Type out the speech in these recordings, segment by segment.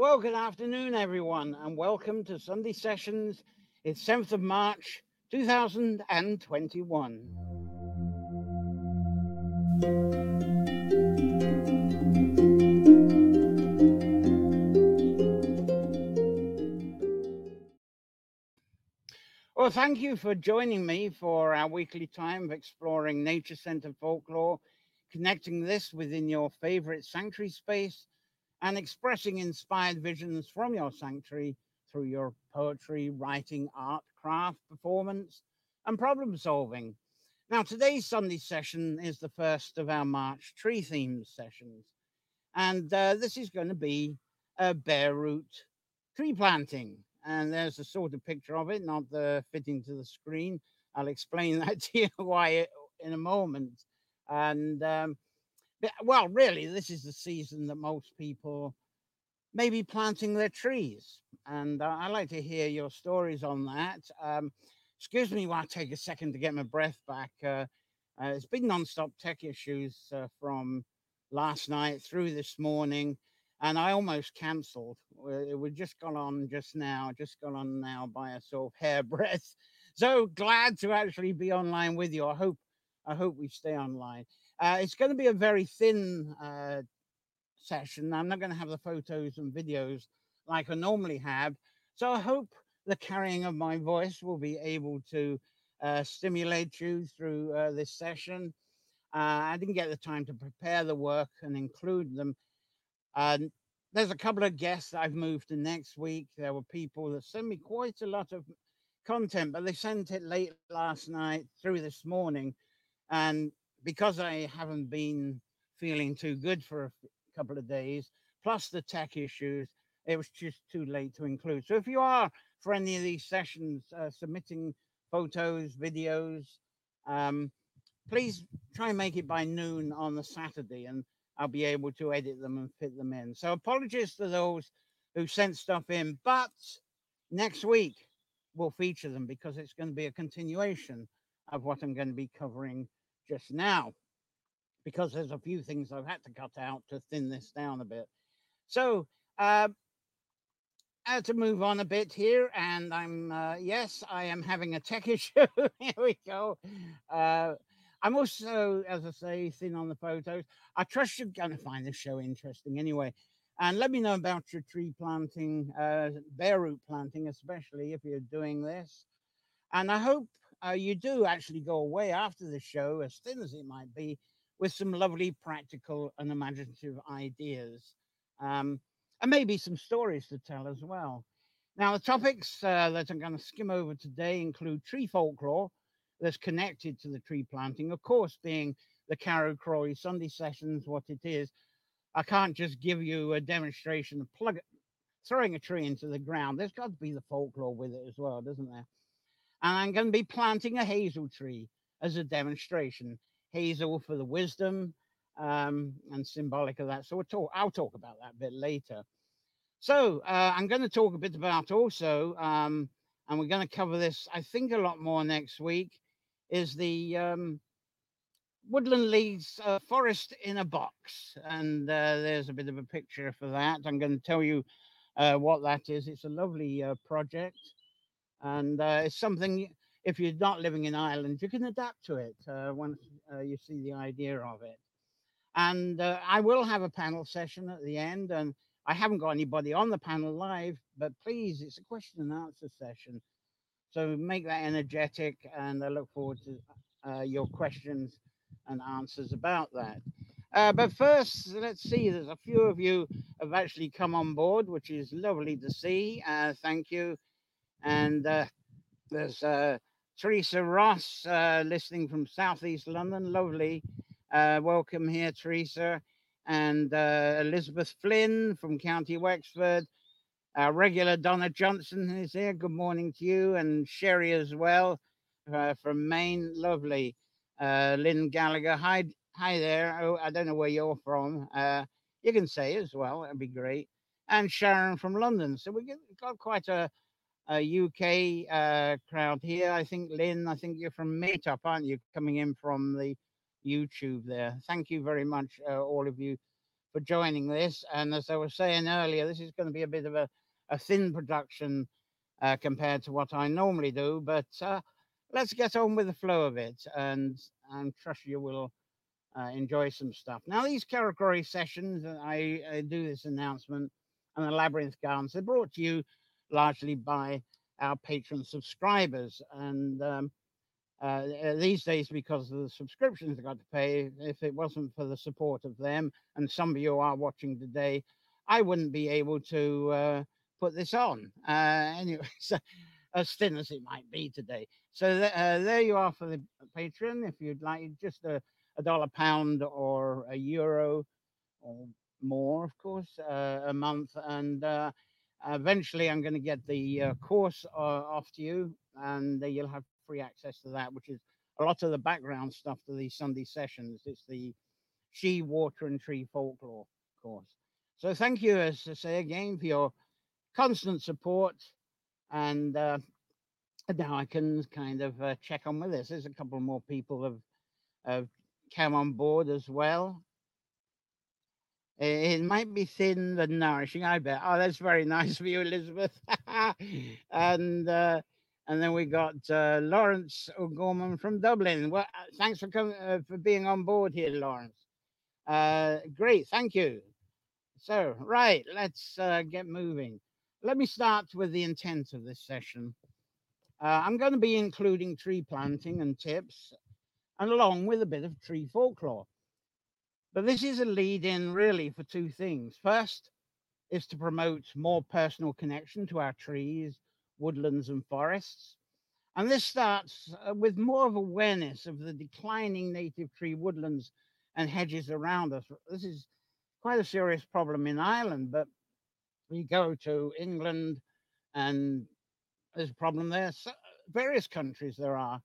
Well, good afternoon, everyone, and welcome to Sunday Sessions. It's 7th of March, 2021. Well, thank you for joining me for our weekly time of exploring nature centered folklore, connecting this within your favorite sanctuary space and expressing inspired visions from your sanctuary through your poetry, writing, art, craft, performance, and problem solving. Now, today's Sunday session is the first of our March tree themes sessions, and uh, this is going to be a bare root tree planting. And there's a sort of picture of it, not the fitting to the screen. I'll explain that to you why in a moment. And um, well, really, this is the season that most people may be planting their trees. And uh, I'd like to hear your stories on that. Um, excuse me while I take a second to get my breath back. Uh, uh, it's been non-stop tech issues uh, from last night through this morning, and I almost cancelled. Would just gone on just now, just gone on now by a sort of hairbreadth. So glad to actually be online with you. I hope I hope we stay online. Uh, it's going to be a very thin uh, session. I'm not going to have the photos and videos like I normally have. So I hope the carrying of my voice will be able to uh, stimulate you through uh, this session. Uh, I didn't get the time to prepare the work and include them. there's a couple of guests I've moved to next week. There were people that sent me quite a lot of content, but they sent it late last night through this morning. And because I haven't been feeling too good for a couple of days, plus the tech issues, it was just too late to include. So if you are for any of these sessions uh, submitting photos, videos, um, please try and make it by noon on the Saturday and I'll be able to edit them and fit them in. So apologies to those who sent stuff in, but next week we'll feature them because it's going to be a continuation of what I'm going to be covering just now because there's a few things I've had to cut out to thin this down a bit. So, uh, had to move on a bit here, and I'm uh, yes, I am having a tech issue. here we go. Uh, I'm also, as I say, thin on the photos. I trust you're going to find this show interesting anyway. And let me know about your tree planting, uh, bare root planting, especially if you're doing this. And I hope uh, you do actually go away after the show, as thin as it might be, with some lovely practical and imaginative ideas. Um, and maybe some stories to tell as well. Now, the topics uh, that I'm going to skim over today include tree folklore that's connected to the tree planting, of course, being the Carrowcrory Sunday sessions, what it is. I can't just give you a demonstration of plug throwing a tree into the ground. There's got to be the folklore with it as well, doesn't there? And I'm going to be planting a hazel tree as a demonstration. Hazel for the wisdom um, and symbolic of that. So we'll talk, I'll talk about that a bit later. So uh, I'm going to talk a bit about also, um, and we're going to cover this, I think, a lot more next week, is the um, Woodland League's uh, Forest in a Box. And uh, there's a bit of a picture for that. I'm going to tell you uh, what that is. It's a lovely uh, project and uh, it's something if you're not living in Ireland, you can adapt to it uh, once uh, you see the idea of it. And uh, I will have a panel session at the end, and I haven't got anybody on the panel live, but please, it's a question and answer session. So make that energetic, and I look forward to uh, your questions and answers about that. Uh, but first, let's see, there's a few of you have actually come on board, which is lovely to see. thank you. And uh, there's uh, Teresa Ross uh, listening from Southeast London. Lovely. Uh, welcome here, Teresa. And uh, Elizabeth Flynn from County Wexford. Our regular Donna Johnson is here. Good morning to you. And Sherry as well uh, from Maine. Lovely. Lynn Gallagher. Hi, hi there. Oh, I don't know where you're from. you can say as well. That'd be great. And Sharon from London. So we've got quite a a UK uh, crowd here. I think Lynn, I think you're from Meetup, aren't you? Coming in from the YouTube there. Thank you very much, uh, all of you, for joining this. And as I was saying earlier, this is going to be a bit of a, a thin production uh, compared to what I normally do, but uh, let's get on with the flow of it. And I'm trust you will uh, enjoy some stuff. Now, these Carrowcrory sessions, I, I, do this announcement, and the Labyrinth Gardens, they're brought to you largely by our patron subscribers. And um, uh, uh, these days, because of the subscriptions I got to pay, if it wasn't for the support of them, and some of you are watching today, I wouldn't be able to uh, put this on. Uh, anyway, so, as thin as it might be today. So th- uh, there you are for the patron. If you'd like just a, a dollar pound or a euro or more, of course, uh, a month. And eventually I'm going to get the course off to you and you'll have free access to that, which is a lot of the background stuff to these Sunday sessions. It's the She, Water, and Tree folklore course. So thank you, as I say again, for your constant support. And uh, now I can kind of uh, check on with this. There's a couple more people have, have come on board as well. It, might be thin and nourishing, I bet. Oh, that's very nice of you, Elizabeth. and uh, and then we got uh, Lawrence O'Gorman from Dublin. Well, uh, thanks for coming uh, for being on board here, Lawrence. Uh, great, thank you. So, right, let's uh, get moving. Let me start with the intent of this session. I'm going to be including tree planting and tips, and along with a bit of tree folklore. But this is a lead in really for two things. First is to promote more personal connection to our trees woodlands and forests. And this starts uh, with more of awareness of the declining native tree woodlands and hedges around us. This is quite a serious problem in Ireland, but we go to England and there's a problem there. So various countries there are.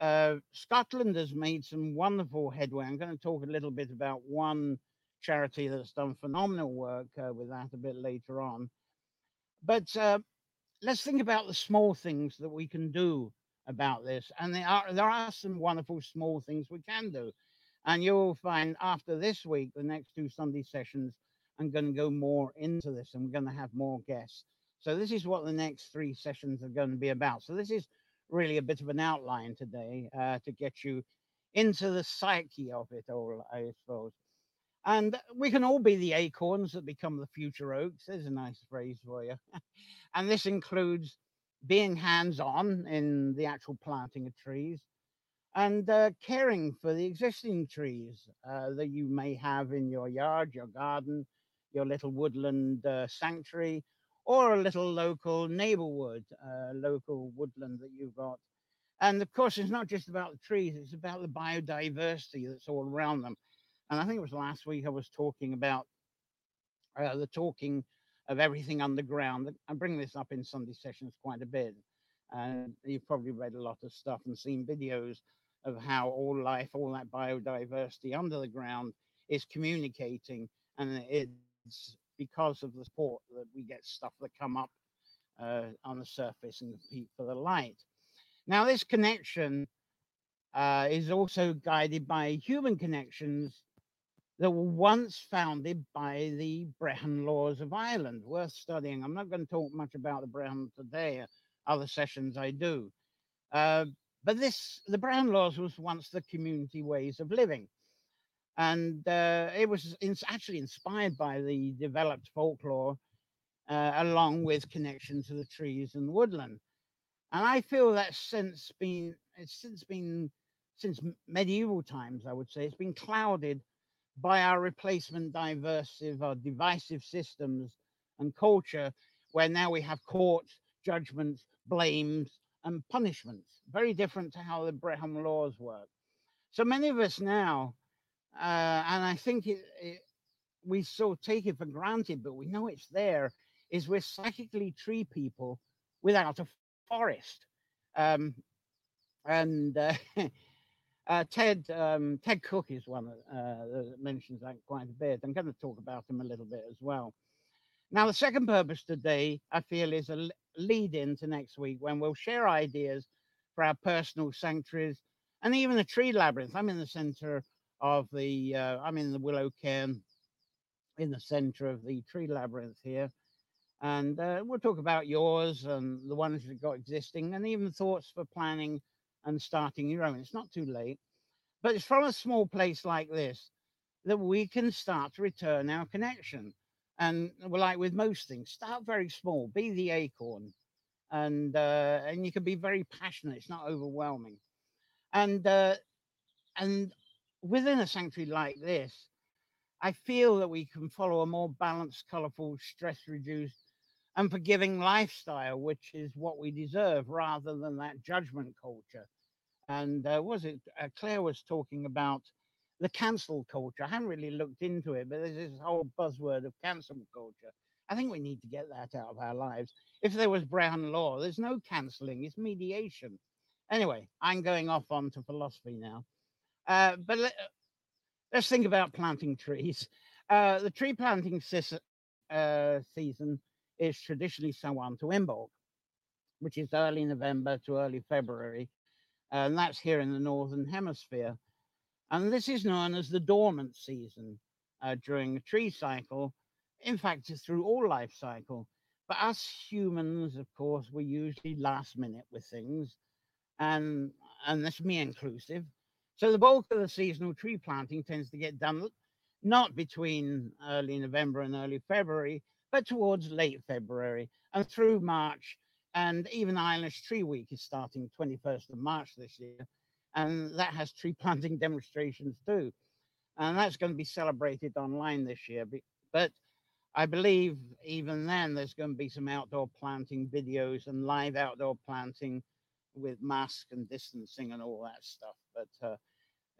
Uh, Scotland has made some wonderful headway. I'm going to talk a little bit about one charity that's done phenomenal work uh, with that a bit later on. But uh, let's think about the small things that we can do about this. And there are there are some wonderful small things we can do. And you'll find after this week, the next two Sunday sessions, I'm going to go more into this and we're going to have more guests. So this is what the next three sessions are going to be about. So this is really a bit of an outline today uh, to get you into the psyche of it all, I suppose. And we can all be the acorns that become the future oaks. There's a nice phrase for you. and this includes being hands on in the actual planting of trees and uh, caring for the existing trees uh, that you may have in your yard, your garden, your little woodland uh, sanctuary, or a little local neighborhood, uh, local woodland that you've got. And of course, it's not just about the trees, it's about the biodiversity that's all around them. And I think it was last week I was talking about uh, the talking of everything underground. I bring this up in Sunday sessions quite a bit. And you've probably read a lot of stuff and seen videos of how all life, all that biodiversity under the ground is communicating. And it's because of the support that we get stuff that come up uh, on the surface and compete for the light. Now, this connection uh, is also guided by human connections that were once founded by the Brehon laws of Ireland, worth studying. I'm not going to talk much about the Brehon today, other sessions I do. Uh, but this, the Brehon laws was once the community ways of living. And uh, it was in, actually inspired by the developed folklore, uh, along with connection to the trees and woodland. And I feel that since been, it's since been, since medieval times, I would say, it's been clouded by our replacement diversive or divisive systems and culture, where now we have courts, judgments, blames, and punishments. Very different to how the Brehon laws work. So many of us now, uh, and I think it, it, we so take it for granted, but we know it's there, is we're psychically tree people without a forest. Um, and uh, Uh, Ted um, Ted Cook is one uh, that mentions that quite a bit. I'm going to talk about him a little bit as well. Now, the second purpose today, I feel, is a lead in to next week when we'll share ideas for our personal sanctuaries and even the tree labyrinth. I'm in the center of the, uh, I'm in the Willow Cairn in the center of the tree labyrinth here. And uh, we'll talk about yours and the ones you've got existing, and even thoughts for planning and starting your own. It's not too late, but it's from a small place like this that we can start to return our connection. And like with most things, start very small, be the acorn, and uh, and you can be very passionate. It's not overwhelming, and uh, and within a sanctuary like this, I feel that we can follow a more balanced, colourful, stress-reduced, and forgiving lifestyle, which is what we deserve, rather than that judgment culture. And uh, was it uh, Claire was talking about the cancel culture? I haven't really looked into it, but there's this whole buzzword of cancel culture. I think we need to get that out of our lives. If there was Brehon law, there's no cancelling; it's mediation. Anyway, I'm going off onto philosophy now. Uh, but let, us think about planting trees. Uh, the tree planting season, uh, season is traditionally Samhain to Imbolc, which is early November to early February, and that's here in the northern hemisphere. And this is known as the dormant season uh, during the tree cycle. In fact, it's through all life cycle. But us humans, of course, we're usually last minute with things, and and that's me inclusive. So the bulk of the seasonal tree planting tends to get done not between early November and early February, but towards late February and through March. And even Irish Tree Week is starting 21st of March this year. And that has tree planting demonstrations too. And that's going to be celebrated online this year. But I believe even then there's going to be some outdoor planting videos and live outdoor planting with mask and distancing and all that stuff. But uh,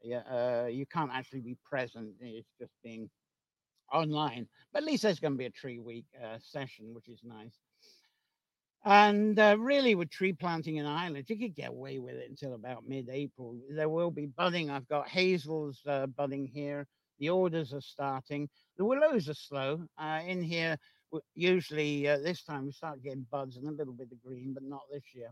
yeah, uh, you can't actually be present. It's just being online. But at least there's going to be a tree week uh, session, which is nice. And uh, really, with tree planting in Ireland, you could get away with it until about mid-April. There will be budding. I've got hazels uh, budding here. The orders are starting. The willows are slow. Uh, in here, usually uh, this time we start getting buds and a little bit of green, but not this year.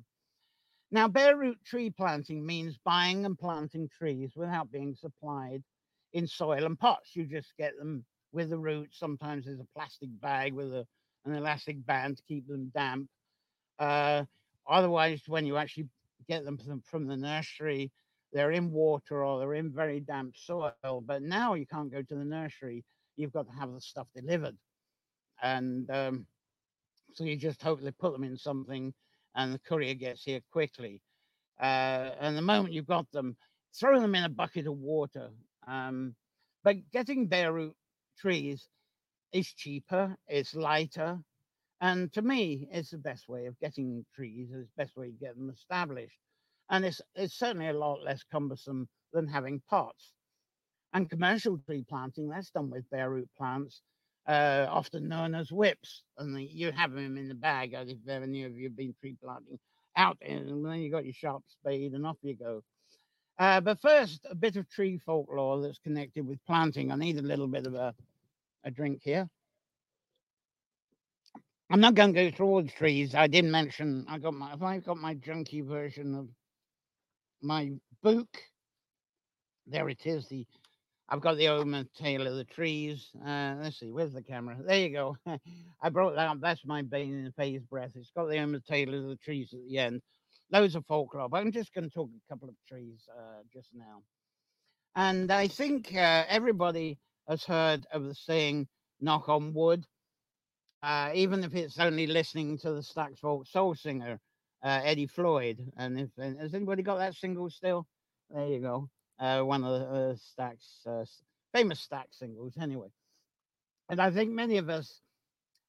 Now, bare root tree planting means buying and planting trees without being supplied in soil and pots. You just get them with the roots. Sometimes there's a plastic bag with a, an elastic band to keep them damp. Uh, otherwise, when you actually get them from, from the nursery, they're in water or they're in very damp soil. But now you can't go to the nursery. You've got to have the stuff delivered. And um, so you just hope they put them in something and the courier gets here quickly. Uh, and the moment you've got them, throw them in a bucket of water. Um, but getting bare root trees is cheaper, it's lighter, and to me, it's the best way of getting trees. It's the best way to get them established, and it's it's certainly a lot less cumbersome than having pots. And commercial tree planting, that's done with bare root plants, uh, often known as whips. And you have them in the bag, as if any of you have been tree planting out, and then you got your sharp spade, and off you go. Uh, but first, a bit of tree folklore that's connected with planting. I need a little bit of a, a drink here. I'm not going to go through all the trees. I did mention I got my I've got my junky version of my book. There it is, the I've got the Ogham tail of the trees. Uh, let's see, where's the camera? There you go. I brought that up. That's my bane in the phase breath. It's got the Ogham tail of the trees at the end. Loads of folklore. But I'm just going to talk a couple of trees uh, just now. And I think uh, everybody has heard of the saying, knock on wood, uh, even if it's only listening to the Stax folk soul singer, uh, Eddie Floyd. And if and has anybody got that single still? There you go uh, one of the uh, uh, famous Stax singles, anyway. And I think many of us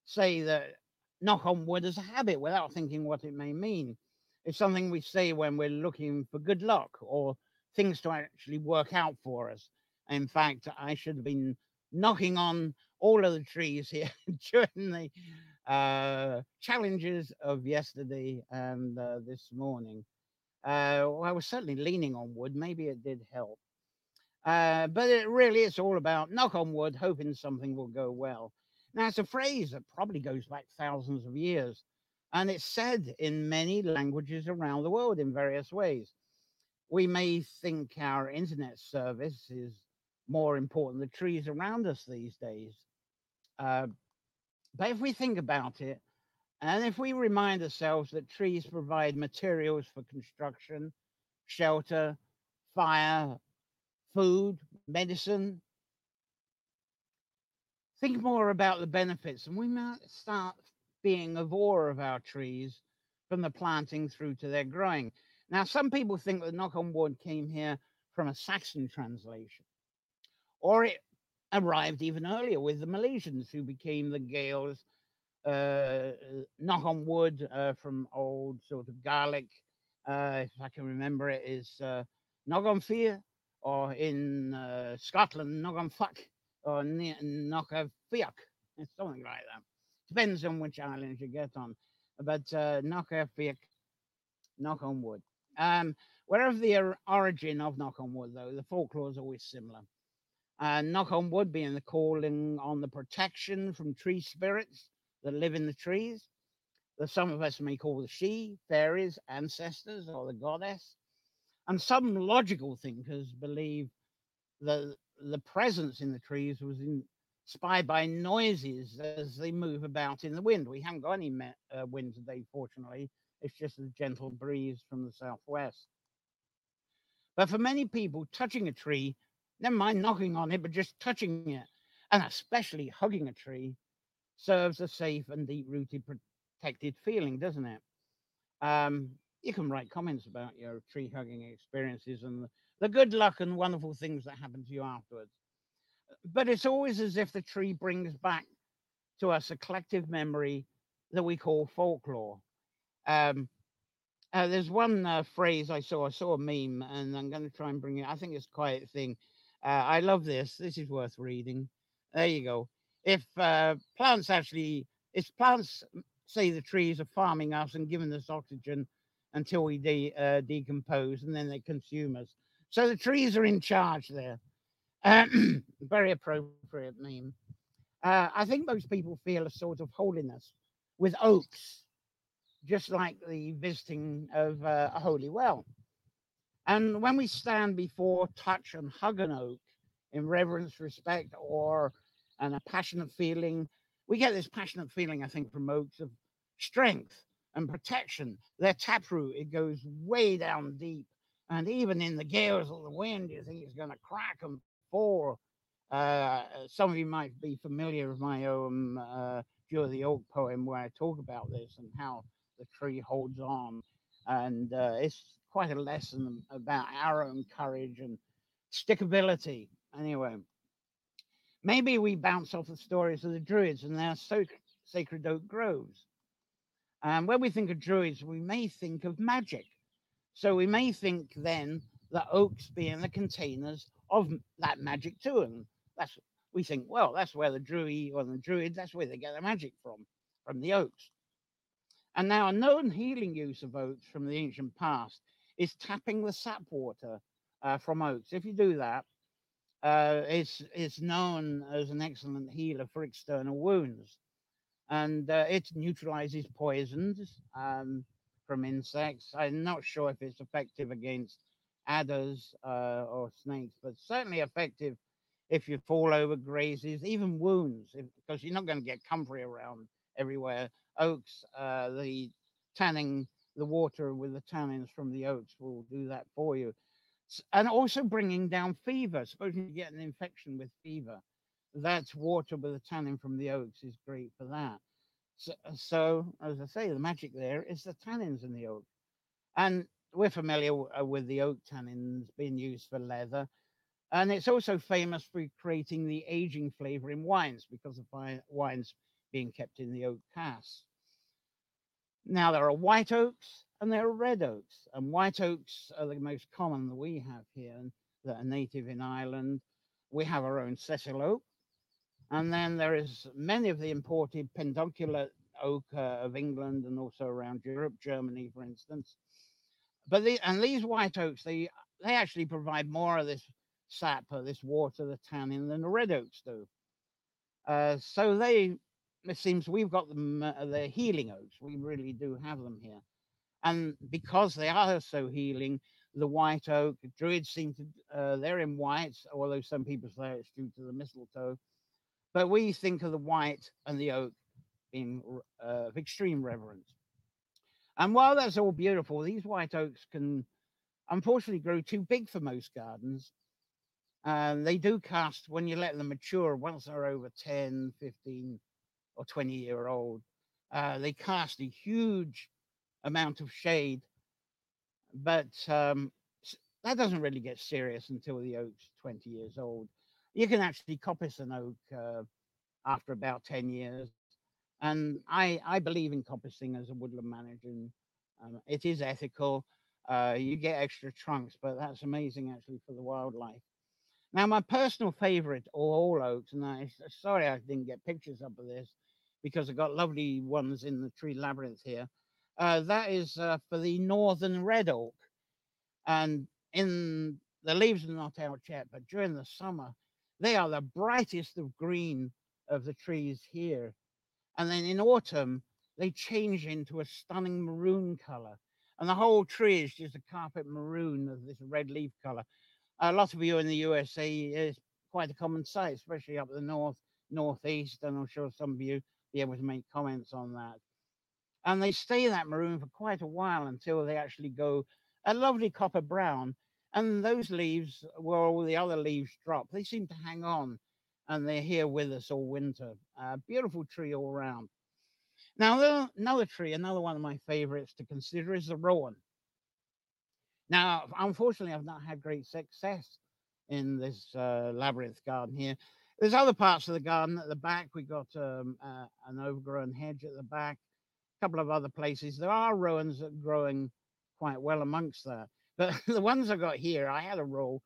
say that knock on wood is a habit without thinking what it may mean. It's something we say when we're looking for good luck or things to actually work out for us. In fact, I should have been knocking on all of the trees here during the uh, challenges of yesterday and uh, this morning. Uh, well, I was certainly leaning on wood. Maybe it did help. Uh, but it really is all about knock on wood, hoping something will go well. Now, it's a phrase that probably goes back thousands of years, and it's said in many languages around the world in various ways. We may think our internet service is more important than the trees around us these days. Uh, but if we think about it, and if we remind ourselves that trees provide materials for construction, shelter, fire, food, medicine, think more about the benefits, and we might start being awe of our trees from the planting through to their growing. Now, some people think that knock on wood came here from a Saxon translation, or it arrived even earlier with the Milesians, who became the Gaels. Uh, knock on wood uh, from old sort of Gaelic, uh, if I can remember it, is uh, knock on fear, or in uh, Scotland, knock on fuck, or knock on fiach, something like that. Depends on which island you get on, but uh, knock on fiach, knock on wood. Um, wherever the origin of knock on wood, though, the folklore is always similar. Uh, knock on wood being the calling on the protection from tree spirits that live in the trees, that some of us may call the she, fairies, ancestors, or the goddess. And some logical thinkers believe that the presence in the trees was inspired by noises as they move about in the wind. We haven't got any uh, wind today, fortunately. It's just a gentle breeze from the southwest. But for many people, touching a tree never mind knocking on it, but just touching it, and especially hugging a tree, serves a safe and deep rooted protected feeling, doesn't it? Um, you can write comments about your tree hugging experiences and the, good luck and wonderful things that happen to you afterwards. But it's always as if the tree brings back to us a collective memory that we call folklore. Um, uh, there's one uh, phrase I saw. I saw a meme, and I'm going to try and bring it. I think it's quite a thing. Uh, I love this. This is worth reading. There you go. If uh, plants actually, if plants say the trees are farming us and giving us oxygen until we de- uh, decompose and then they consume us. So the trees are in charge there. very appropriate meme. Uh, I think most people feel a sort of holiness with oaks, just like the visiting of uh, a holy well. And when we stand before, touch, and hug an oak in reverence, respect, or and a passionate feeling, we get this passionate feeling, I think, from oaks of strength and protection. Their taproot, it goes way down deep. And even in the gales of the wind, you think it's going to crack and fall. Uh, some of you might be familiar with my own uh, Joe the Oak poem where I talk about this and how the tree holds on. And uh, it's quite a lesson about our own courage and stickability. Anyway, maybe we bounce off the stories of the Druids and their so- sacred oak groves. And when we think of Druids, we may think of magic. So we may think then that oaks being the containers of that magic too. And that's we think, well, that's where the Druid or the Druids, that's where they get their magic from, from the oaks. And now a known healing use of oaks from the ancient past is tapping the sap water uh, from oaks. If you do that, uh, it's it's known as an excellent healer for external wounds, and uh, it neutralizes poisons um, from insects. I'm not sure if it's effective against adders uh, or snakes, but certainly effective if you fall over grazes, even wounds, if, because you're not going to get comfrey around everywhere. Oaks, uh, the tanning the water with the tannins from the oaks will do that for you. And also bringing down fever. Supposing you get an infection with fever, that's water with the tannin from the oats is great for that. So, so, as I say, the magic there is the tannins in the oak. And we're familiar uh, with the oak tannins being used for leather. And it's also famous for creating the aging flavor in wines because of wines being kept in the oak casks. Now, there are white oaks and there are red oaks, and white oaks are the most common that we have here and that are native in Ireland. We have our own sessile oak, and then there is many of the imported pedunculate oak uh, of England and also around Europe, Germany, for instance. But the, and these white oaks, they they actually provide more of this sap or this water, the tannin, than the red oaks do. Uh, so they it seems we've got them, uh, the healing oaks. We really do have them here. And because they are so healing, the white oak, druids seem to, uh, they're in whites, although some people say it's due to the mistletoe. but we think of the white and the oak being uh, of extreme reverence. And while that's all beautiful, these white oaks can unfortunately grow too big for most gardens. And they do cast when you let them mature, once they're over 10, 15, or 20 year old, uh, they cast a huge amount of shade. But um, that doesn't really get serious until the oak's 20 years old. You can actually coppice an oak uh, after about 10 years. And I, I believe in coppicing as a woodland manager. And, um, it is ethical. Uh, you get extra trunks, but that's amazing actually for the wildlife. Now, my personal favorite are all oaks, and I sorry I didn't get pictures up of this because I've got lovely ones in the tree labyrinth here. Uh, that is uh, for the northern red oak, and in the leaves are not out yet, but during the summer, they are the brightest of green of the trees here. And then in autumn, they change into a stunning maroon color. And the whole tree is just a carpet maroon of this red leaf color. A lot of you in the USA is quite a common sight, especially up the north, northeast. And I'm sure some of you be able to make comments on that. And they stay that maroon for quite a while until they actually go a lovely copper brown. And those leaves, where all the other leaves drop, they seem to hang on and they're here with us all winter. Uh, beautiful tree all around. Now, another tree, another one of my favorites to consider is the rowan. Now, unfortunately, I've not had great success in this uh, labyrinth garden here. There's other parts of the garden at the back. We've got um, uh, an overgrown hedge at the back, a couple of other places. There are rowans that are growing quite well amongst that. But the ones I got here, I had a row,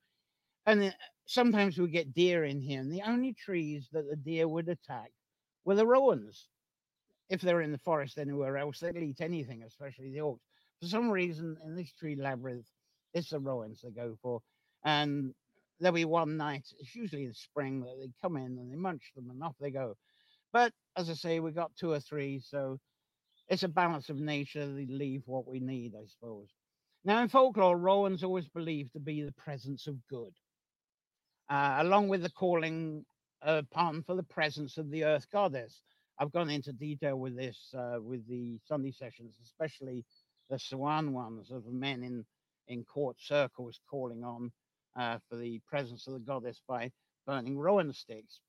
and sometimes we get deer in here, and the only trees that the deer would attack were the rowans. If they're in the forest anywhere else, they'll eat anything, especially the oaks. For some reason, in this tree labyrinth, it's the rowans they go for. And there'll be one night, it's usually in spring, that they come in and they munch them and off they go. But as I say, we got two or three, so it's a balance of nature. They leave what we need, I suppose. Now, in folklore, Rowan's always believed to be the presence of good, uh, along with the calling upon for the presence of the earth goddess. I've gone into detail with this uh, with the Sunday sessions, especially the Swan ones of men in, in court circles calling on uh, for the presence of the goddess by burning rowan sticks.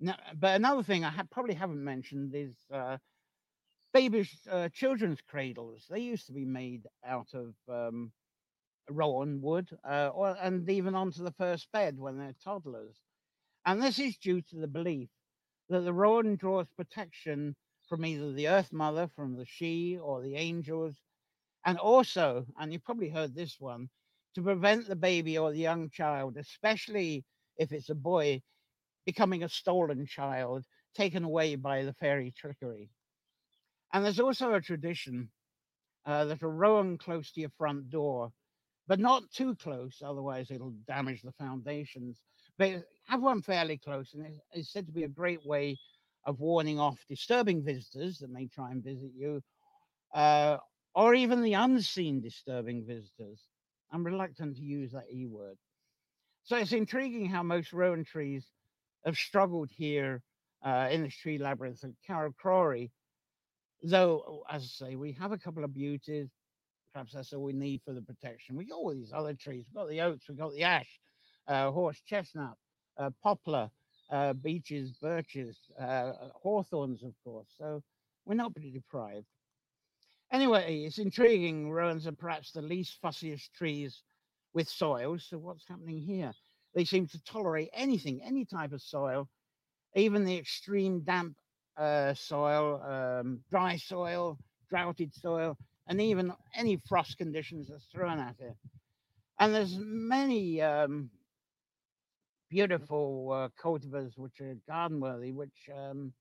Now, but another thing I ha- probably haven't mentioned is baby uh, children's cradles. They used to be made out of um, rowan wood, uh, or and even onto the first bed when they're toddlers. And this is due to the belief that the rowan draws protection from either the Earth Mother, from the She, or the angels, and also, and you've probably heard this one, to prevent the baby or the young child, especially if it's a boy, becoming a stolen child taken away by the fairy trickery. And there's also a tradition uh, that a rowan close to your front door, but not too close, otherwise it'll damage the foundations. But have one fairly close, and it's said to be a great way of warning off disturbing visitors that may try and visit you, uh, or even the unseen disturbing visitors. I'm reluctant to use that E word. So it's intriguing how most rowan trees have struggled here uh, in this tree labyrinth of Carrowcrory Though, as I say, we have a couple of beauties. Perhaps that's all we need for the protection. We got all these other trees. We've got the oaks, we've got the ash, uh, horse chestnut, uh, poplar, uh, beeches, birches, uh, hawthorns, of course. So we're not pretty deprived. Anyway, it's intriguing. Rowans are perhaps the least fussiest trees with soils. So what's happening here? They seem to tolerate anything, any type of soil, even the extreme damp uh, soil, um, dry soil, droughted soil, and even any frost conditions that's thrown at it. And there's many um, beautiful uh, cultivars which are garden worthy, which um,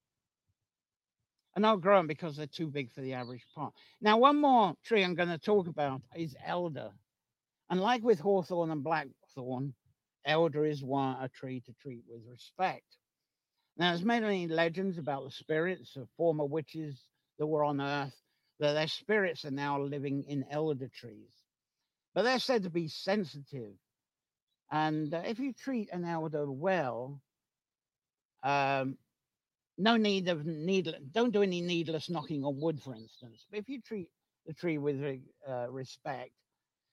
are not grown because they're too big for the average pot. Now, one more tree I'm going to talk about is elder. And like with hawthorn and blackthorn, elder is one a tree to treat with respect. Now, there's many legends about the spirits of former witches that were on Earth, that their spirits are now living in elder trees. But they're said to be sensitive. And uh, if you treat an elder well, Um, no need of needle. Don't do any needless knocking on wood, for instance. But if you treat the tree with uh, respect,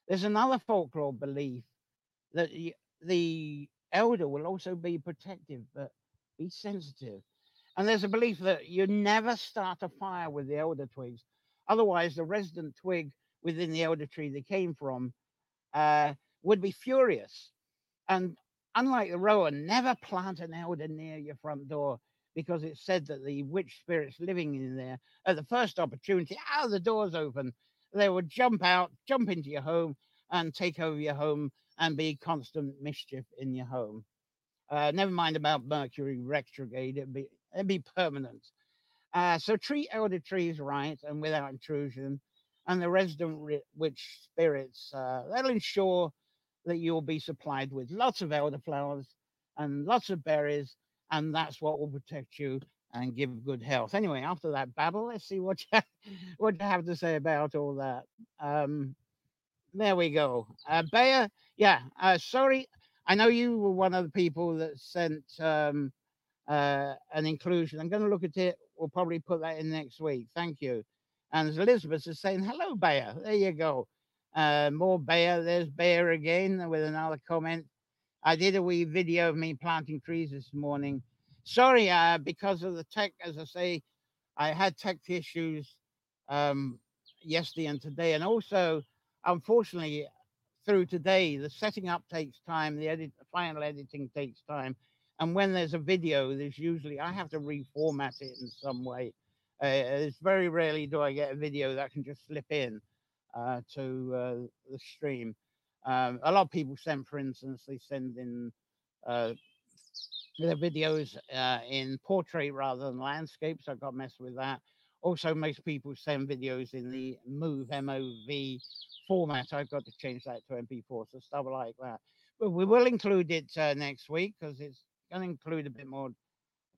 there's another folklore belief that the elder will also be protective, but be sensitive. And there's a belief that you never start a fire with the elder twigs. Otherwise, the resident twig within the elder tree they came from uh, would be furious. And unlike the rowan, never plant an elder near your front door because it's said that the witch spirits living in there, at the first opportunity, ah, the door's open, they would jump out, jump into your home, and take over your home and be constant mischief in your home. Uh, never mind about Mercury retrograde, it'd be, it'd be permanent. Uh, so treat elder trees right and without intrusion, and the resident witch spirits, uh, that'll ensure that you'll be supplied with lots of elderflowers and lots of berries, and that's what will protect you and give good health. Anyway, after that babble, let's see what you, what you have to say about all that. Um, there we go. Uh, Bayer, yeah, uh, sorry. I know you were one of the people that sent um, uh, an inclusion. I'm going to look at it. We'll probably put that in next week. Thank you. And Elizabeth is saying, hello, Bayer. There you go. Uh, more Bayer. There's Bayer again with another comment. I did a wee video of me planting trees this morning. Sorry, uh, because of the tech, as I say, I had tech issues um, yesterday and today. And also, unfortunately, through today, the setting up takes time, the edit, final editing takes time. And when there's a video, there's usually, I have to reformat it in some way. Uh, it's very rarely do I get a video that can just slip in uh, to uh, the stream. Um, a lot of people send, for instance, they send in uh, their videos uh, in portrait rather than landscape. So I got messed with that. Also, most people send videos in the Move MOV format. I've got to change that to MP4, so stuff like that. But we will include it uh, next week because it's going to include a bit more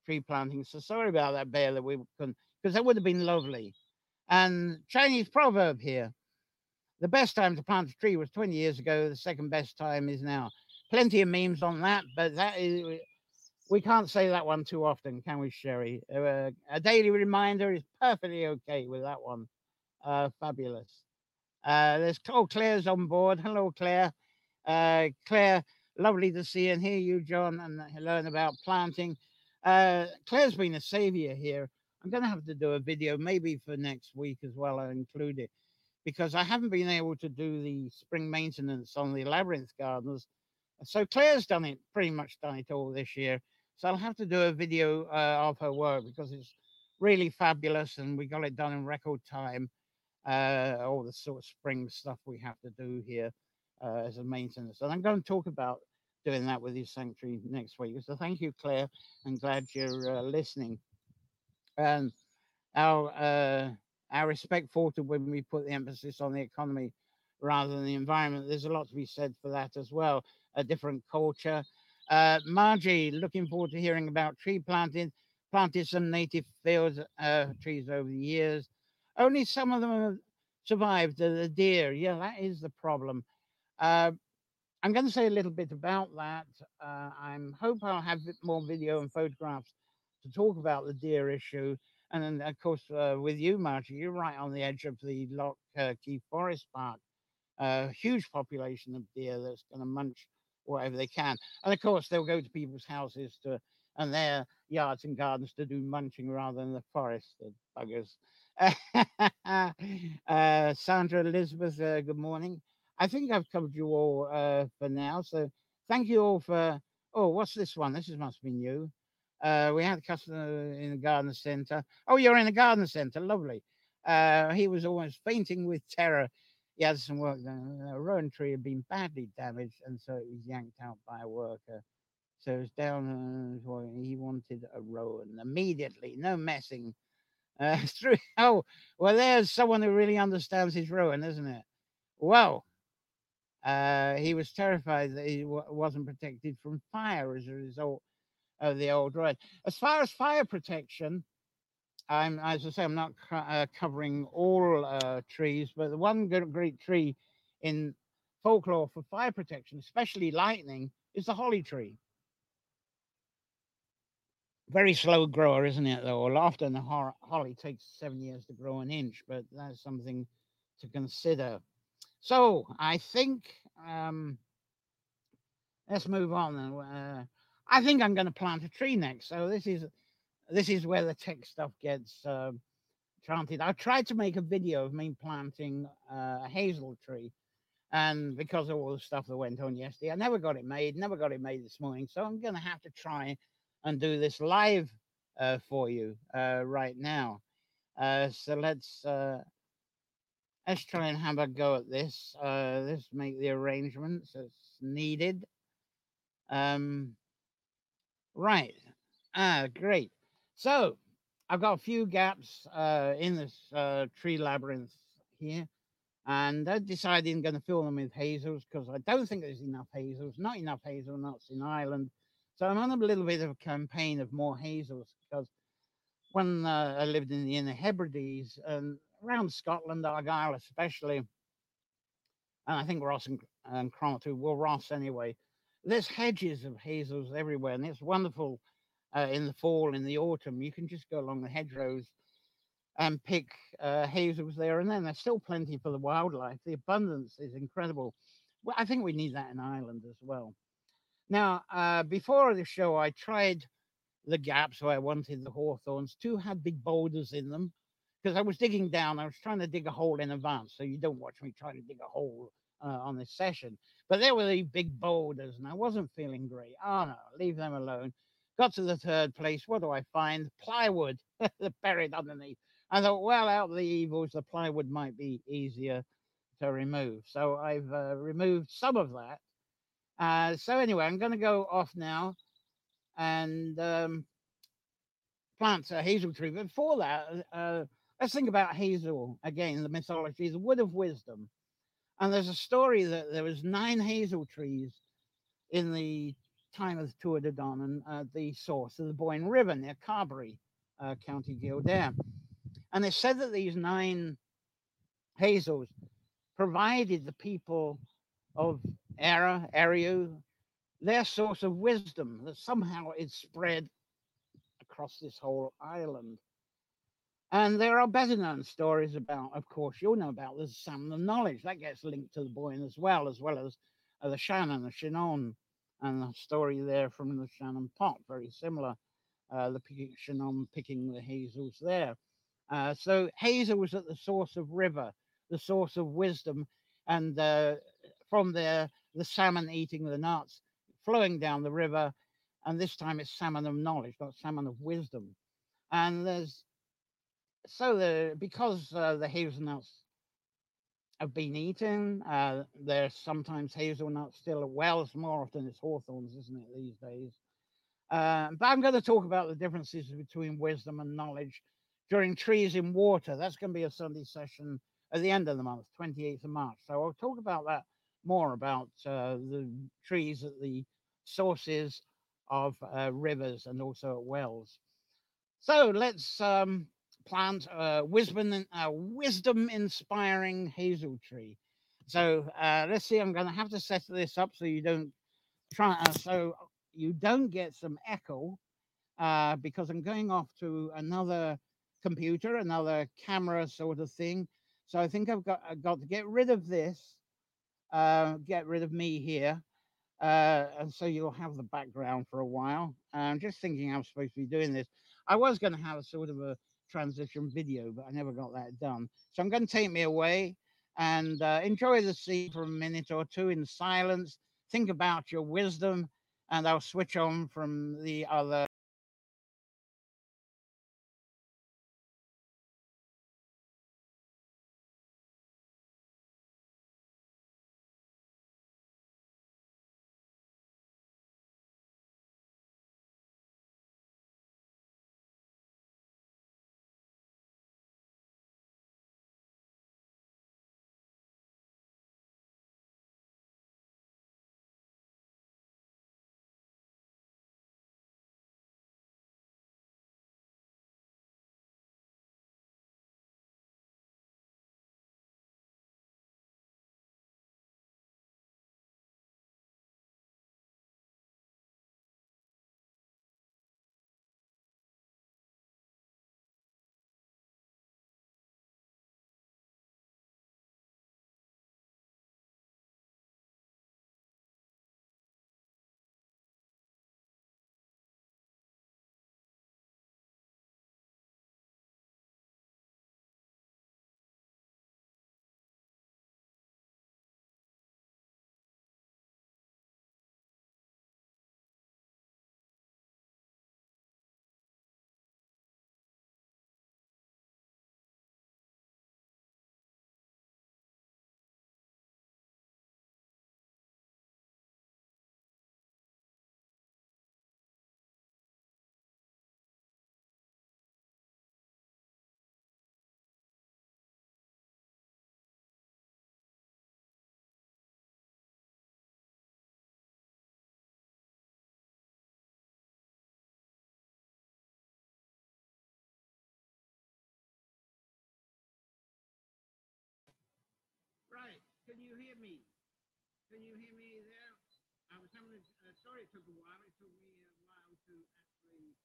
tree planting. So sorry about that, Bear, that we couldn't, because that would have been lovely. And Chinese proverb here the best time to plant a tree was 20 years ago. The second best time is now. Plenty of memes on that, but that is we can't say that one too often, can we, Sherry? Uh, a daily reminder is perfectly okay with that one. Uh, fabulous. Uh, there's oh Claire's on board. Hello, Claire. Uh, Claire, lovely to see and hear you, John, and learn about planting. Uh, Claire's been a savior here. I'm going to have to do a video maybe for next week as well. I'll include it because I haven't been able to do the spring maintenance on the labyrinth gardens. So Claire's done it, pretty much done it all this year. So I'll have to do a video uh, of her work because it's really fabulous and we got it done in record time. Uh, all the sort of spring stuff we have to do here uh, as a maintenance. And I'm going to talk about doing that with your sanctuary next week. So thank you, Claire. I'm glad you're uh, listening. And our uh, our respect for to when we put the emphasis on the economy rather than the environment. There's a lot to be said for that as well. A different culture. Uh, Margie, looking forward to hearing about tree planting. Planted some native fields uh, trees over the years. Only some of them have survived. The deer, yeah, that is the problem. Uh, I'm going to say a little bit about that. Uh, I hope I'll have more video and photographs to talk about the deer issue and then, of course, uh, with you, Margie, you're right on the edge of the Lough uh, Key Forest Park. A uh, huge population of deer that's going to munch whatever they can. And of course, they'll go to people's houses to and their yards and gardens to do munching rather than the forest, the buggers. uh, Sandra Elizabeth, uh, good morning. I think I've covered you all uh, for now. So thank you all for. Oh, what's this one? This must be new. Uh, we had a customer in the garden centre. Oh, you're in the garden centre. Lovely. Uh, he was almost fainting with terror. He had some work done. A rowan tree had been badly damaged, and so it was yanked out by a worker. So it was down. Uh, he wanted a rowan immediately. No messing. Uh. Oh, well, there's someone who really understands his ruin, isn't it? Well, uh, he was terrified that he w- wasn't protected from fire as a result of the old road. As far as fire protection, I'm, as I say, I'm not uh, covering all uh, trees, but the one great tree in folklore for fire protection, especially lightning, is the holly tree. Very slow grower, isn't it? Though often the ho- holly takes seven years to grow an inch, but that's something to consider. So I think um, let's move on. Uh, I think I'm going to plant a tree next. So this is this is where the tech stuff gets uh, planted. I tried to make a video of me planting uh, a hazel tree, and because of all the stuff that went on yesterday, I never got it made. Never got it made this morning. So I'm going to have to try and do this live uh, for you uh, right now. Uh, so let's uh, let's try and have a go at this. Uh, let's make the arrangements as needed. Um, right. Ah, great. So I've got a few gaps uh, in this tree labyrinth here. And I decided I'm going to fill them with hazels because I don't think there's enough hazels, not enough hazelnuts in Ireland. So I'm on a little bit of a campaign of more hazels because when uh, I lived in the Inner Hebrides and around Scotland, Argyll especially, and I think Ross and, and Cromarty, well, Ross anyway, there's hedges of hazels everywhere, and it's wonderful uh, in the fall, in the autumn. You can just go along the hedgerows and pick uh, hazels there and then. There's still plenty for the wildlife. The abundance is incredible. Well, I think we need that in Ireland as well. Now, uh, before the show, I tried the gaps where I wanted the hawthorns. Two had big boulders in them because I was digging down. I was trying to dig a hole in advance, so you don't watch me trying to dig a hole uh, on this session. But there were these big boulders, and I wasn't feeling great. Oh no, leave them alone. Got to the third place. What do I find? Plywood buried underneath. I thought, well, out of the evils, the plywood might be easier to remove. So I've uh, removed some of that. Uh, so anyway, I'm going to go off now and um, plant a hazel tree. But before that, uh, let's think about hazel again. The mythology, the wood of wisdom. And there's a story that there was nine hazel trees in the time of the Tuatha De Danann, uh, the source of the Boyne River near Carbury, uh, County Kildare. And it said that these nine hazels provided the people of Era, Eriu, their source of wisdom that somehow it spread across this whole island. And there are better known stories about, of course, you'll know about the salmon of knowledge. That gets linked to the Boyne as well, as well as uh, the Shannon, the Shannon, and the story there from the Shannon pot, very similar. Uh, the Shannon picking the hazels there. Uh, so hazel was at the source of river, the source of wisdom, and uh, from there the salmon eating the nuts, flowing down the river, and this time it's salmon of knowledge, not salmon of wisdom. And there's so the because uh, the hazelnuts have been eaten, uh, there's sometimes hazelnuts still wells. More often it's hawthorns, isn't it, these days? Uh, but I'm going to talk about the differences between wisdom and knowledge during trees in water. That's going to be a Sunday session at the end of the month, 28th of March. So I'll talk about that more about uh, the trees at the sources of uh, rivers and also at wells. So let's um, plant a wisdom, a wisdom inspiring hazel tree. So uh, let's see, I'm going to have to set this up so you don't try, uh, so you don't get some echo uh, because I'm going off to another computer, another camera sort of thing. So I think I've got, I've got to get rid of this, uh, get rid of me here. Uh, and so you'll have the background for a while. I'm just thinking I'm supposed to be doing this. I was going to have a sort of a transition video, but I never got that done. So I'm going to take me away and uh, enjoy the scene for a minute or two in silence. Think about your wisdom, and I'll switch on from the other. Can you hear me? Can you hear me there? I was having a, uh, sorry it took a while. It took me a while to actually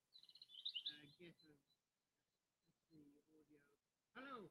uh, get a, the audio. Hello.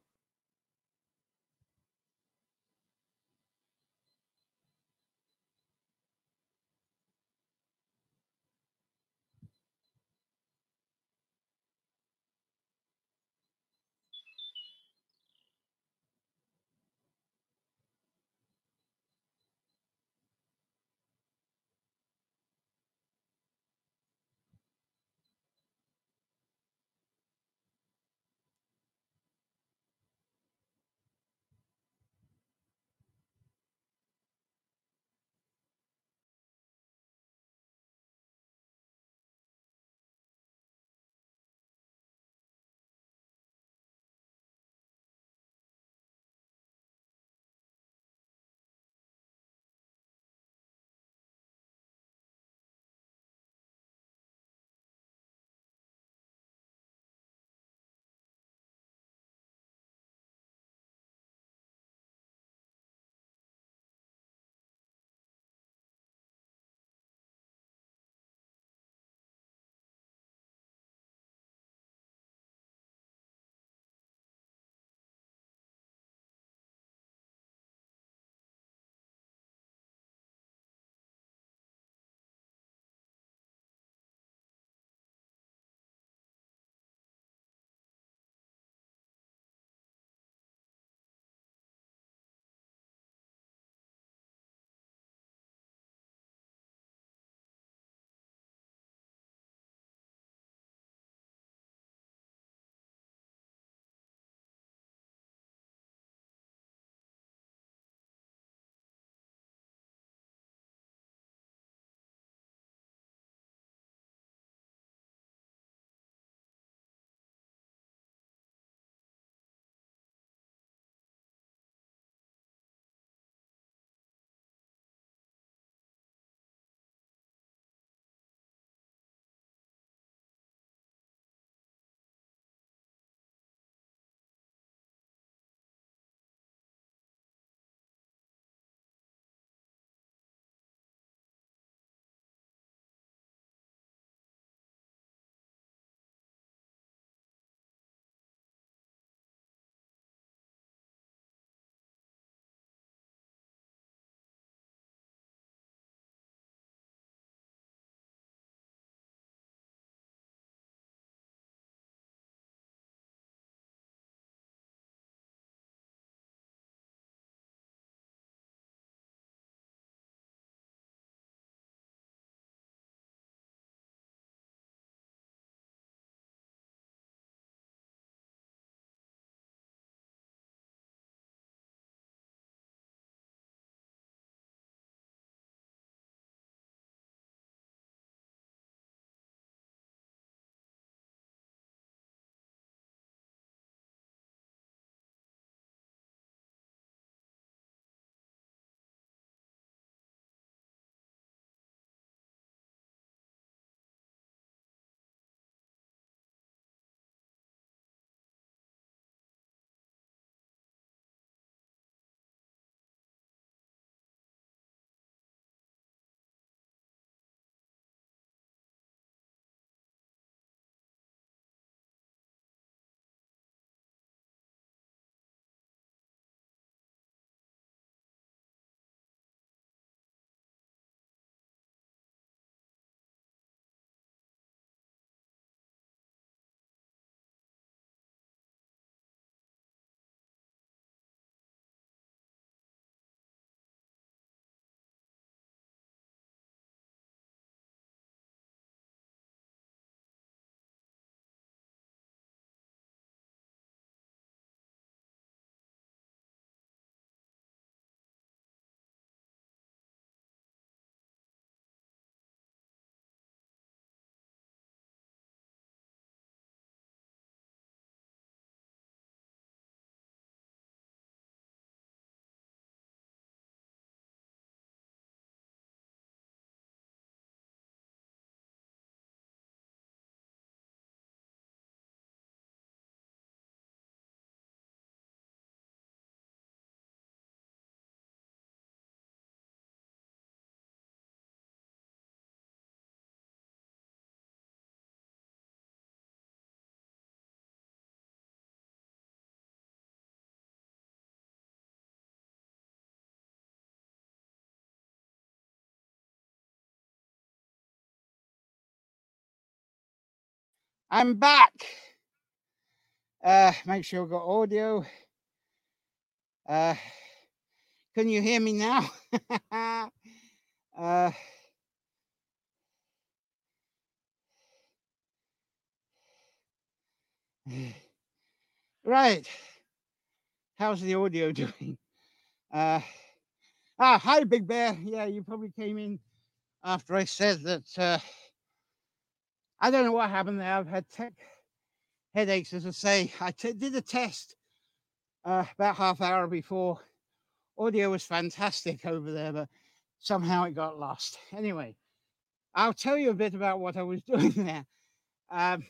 I'm back. Uh, make sure I've got audio. Uh, can you hear me now? uh, right. How's the audio doing? Uh, ah, hi, Big Bear. Yeah, you probably came in after I said that. Uh, I don't know what happened there. I've had tech headaches, as I say. I t- did a test uh, about half hour before. Audio was fantastic over there, but somehow it got lost. Anyway, I'll tell you a bit about what I was doing there. Um,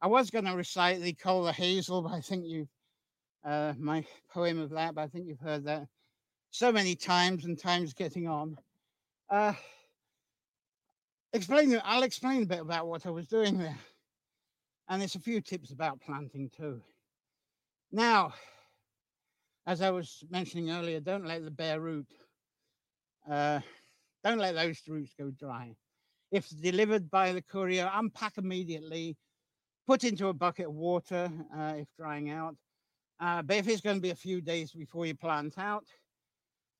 I was going to recite the Cola Hazel, but I think you, uh, my poem of that, but I think you've heard that so many times and times getting on. Uh, explain, I'll explain a bit about what I was doing there. And there's a few tips about planting too. Now, as I was mentioning earlier, don't let the bare root, uh, don't let those roots go dry. If delivered by the courier, unpack immediately, put into a bucket of water uh, if drying out. Uh, but if it's going to be a few days before you plant out,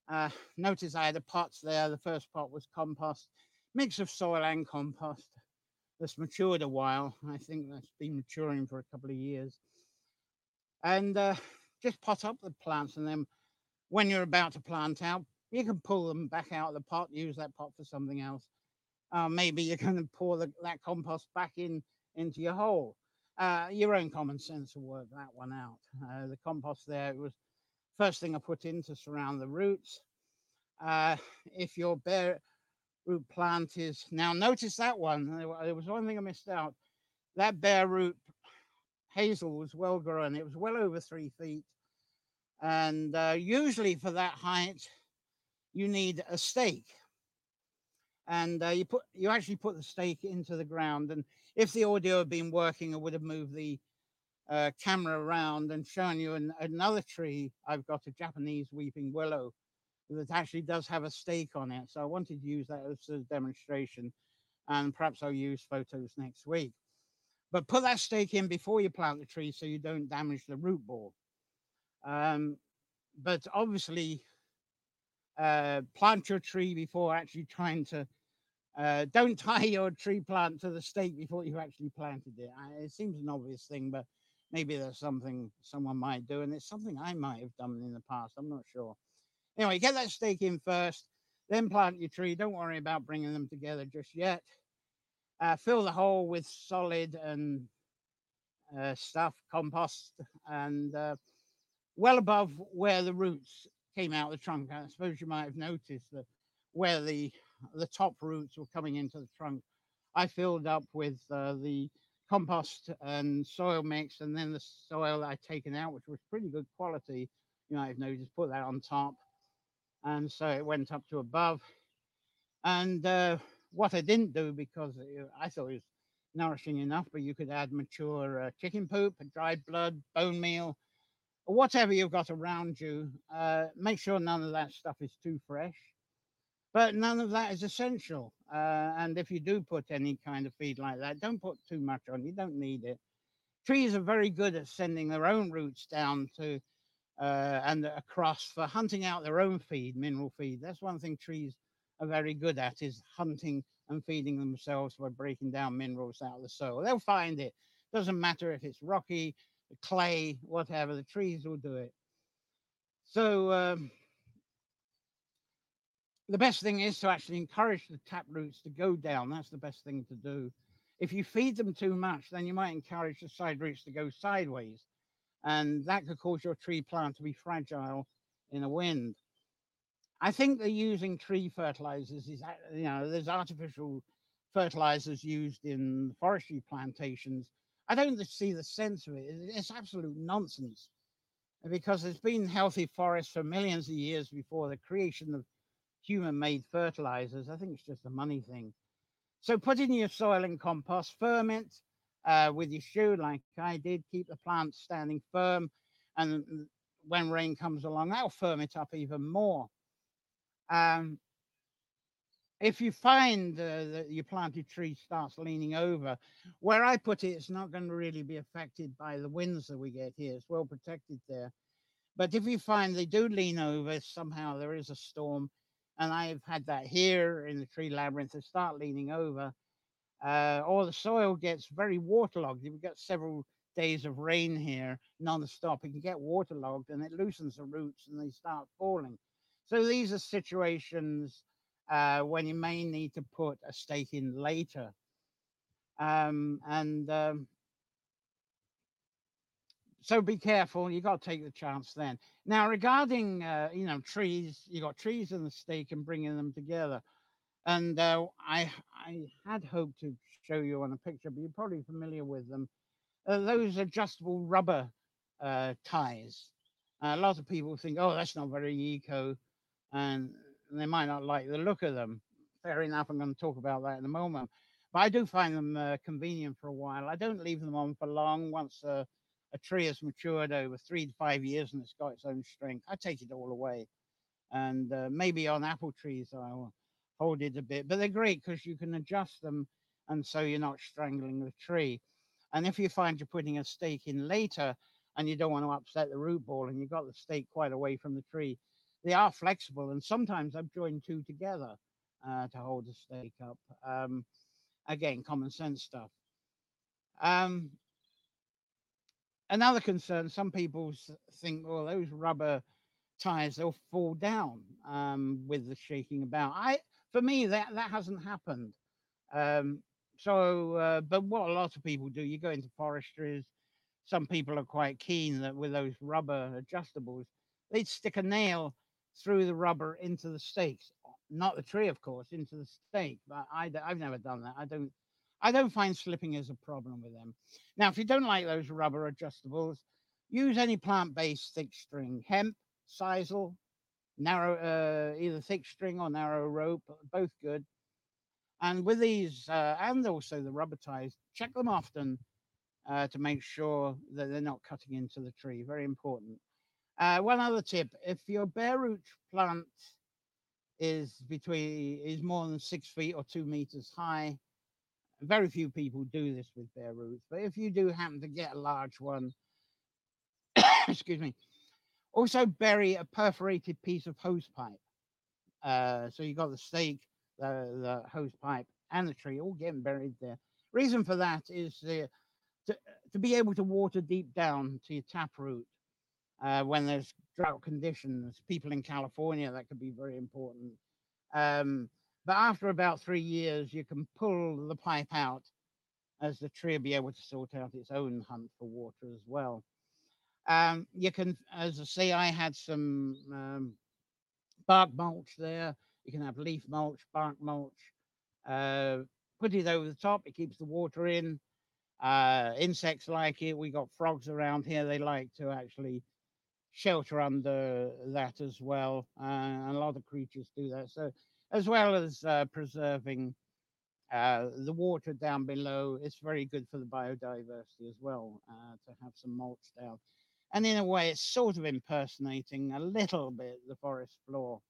uh, notice I had a pots there. The first pot was compost, mix of soil and compost that's matured a while. I think that's been maturing for a couple of years. And uh, just pot up the plants, and then when you're about to plant out, you can pull them back out of the pot, use that pot for something else. Uh, maybe you're going to pour the, that compost back in into your hole. Uh, your own common sense will work that one out. Uh, the compost there was first thing I put in to surround the roots. Uh, if your bare root plant is now notice that one. There was one thing I missed out. That bare root hazel was well grown. It was well over three feet, and uh, usually for that height, you need a stake. And uh, you put you actually put the stake into the ground. And if the audio had been working, I would have moved the uh, camera around and shown you an, another tree. I've got a Japanese weeping willow that actually does have a stake on it. So I wanted to use that as a demonstration and perhaps I'll use photos next week. But put that stake in before you plant the tree so you don't damage the root ball. Um, but obviously, uh, plant your tree before actually trying to. Uh, don't tie your tree plant to the stake before you actually planted it. it seems an obvious thing, but maybe there's something someone might do, and it's something I might have done in the past. I'm not sure. Anyway, get that stake in first, then plant your tree. Don't worry about bringing them together just yet. Uh, fill the hole with solid and uh, stuff, compost, and uh, well above where the roots came out of the trunk. I suppose you might have noticed that where the the top roots were coming into the trunk, I filled up with uh, the compost and soil mix, and then the soil I'd taken out, which was pretty good quality. You might have noticed, put that on top and so it went up to above. And uh, what I didn't do because I thought it was nourishing enough, but you could add mature uh, chicken poop, dried blood, bone meal, whatever you've got around you. Uh, make sure none of that stuff is too fresh, but none of that is essential. Uh, and if you do put any kind of feed like that, don't put too much on. You don't need it. Trees are very good at sending their own roots down to uh, and across for hunting out their own feed, mineral feed. That's one thing trees are very good at is hunting and feeding themselves by breaking down minerals out of the soil. They'll find it. Doesn't matter if it's rocky, clay, whatever, the trees will do it. So um, the best thing is to actually encourage the tap roots to go down. That's the best thing to do. If you feed them too much, then you might encourage the side roots to go sideways and that could cause your tree plant to be fragile in a wind. I think they're using tree fertilizers is you know there's artificial fertilizers used in forestry plantations. I don't see the sense of it. It's absolute nonsense because there's been healthy forests for millions of years before the creation of human-made fertilizers. I think it's just a money thing. So put in your soil and compost, ferment, uh, with your shoe like I did, keep the plant standing firm. And when rain comes along, that'll firm it up even more. Um, if you find uh, that your planted tree starts leaning over, where I put it, it's not going to really be affected by the winds that we get here. It's well protected there. But if you find they do lean over, somehow there is a storm, and I've had that here in the tree labyrinth, they start leaning over, uh, or the soil gets very waterlogged. We've got several days of rain here non-stop. It can get waterlogged and it loosens the roots and they start falling. So these are situations uh, when you may need to put a stake in later. Um, and um, so be careful. You've got to take the chance then. Now, regarding uh, you know trees, you've got trees and the stake and bringing them together. And uh, I I had hoped to show you on a picture, but you're probably familiar with them. Uh, those adjustable rubber uh, ties. a lot of people think, oh, that's not very eco, and they might not like the look of them. Fair enough. I'm going to talk about that in a moment. But I do find them uh, convenient for a while. I don't leave them on for long. Once uh, a tree has matured over three to five years and it's got its own strength, I take it all away. And uh, maybe on apple trees, I'll hold it a bit. But they're great because you can adjust them and so you're not strangling the tree. And if you find you're putting a stake in later and you don't want to upset the root ball and you've got the stake quite away from the tree, they are flexible, and sometimes I've joined two together uh, to hold the stake up. Um, again, common sense stuff. Um, another concern: some people think, "Well, those rubber tires they'll fall down um, with the shaking about." I, for me, that that hasn't happened. Um, so, uh, but what a lot of people do, you go into forestries. Some people are quite keen that with those rubber adjustables, they'd stick a nail through the rubber into the stakes, not the tree, of course, into the stake. But I, I've never done that. I don't. I don't find slipping as a problem with them. Now, if you don't like those rubber adjustables, use any plant-based thick string, hemp, sisal, narrow, uh, either thick string or narrow rope, both good. And with these, uh, and also the rubber ties, check them often uh, to make sure that they're not cutting into the tree. Very important. Uh, one other tip: if your bare root plant is between is more than six feet or two meters high, very few people do this with bare roots. But if you do happen to get a large one, excuse me, also bury a perforated piece of hose pipe. Uh, so you got the stake, the, the hose pipe, and the tree all getting buried there. Reason for that is the, to, to be able to water deep down to your taproot uh, when there's drought conditions. People in California, that could be very important. Um, but after about three years, you can pull the pipe out as the tree will be able to sort out its own hunt for water as well. Um, you can, as I say, I had some um, bark mulch there. You can have leaf mulch, bark mulch. Uh, put it over the top, it keeps the water in. Uh, insects like it. We got frogs around here. They like to actually shelter under that as well. Uh, a lot of creatures do that. So, as well as uh, preserving uh, the water down below, it's very good for the biodiversity as well uh, to have some mulch down. And in a way, it's sort of impersonating a little bit the forest floor.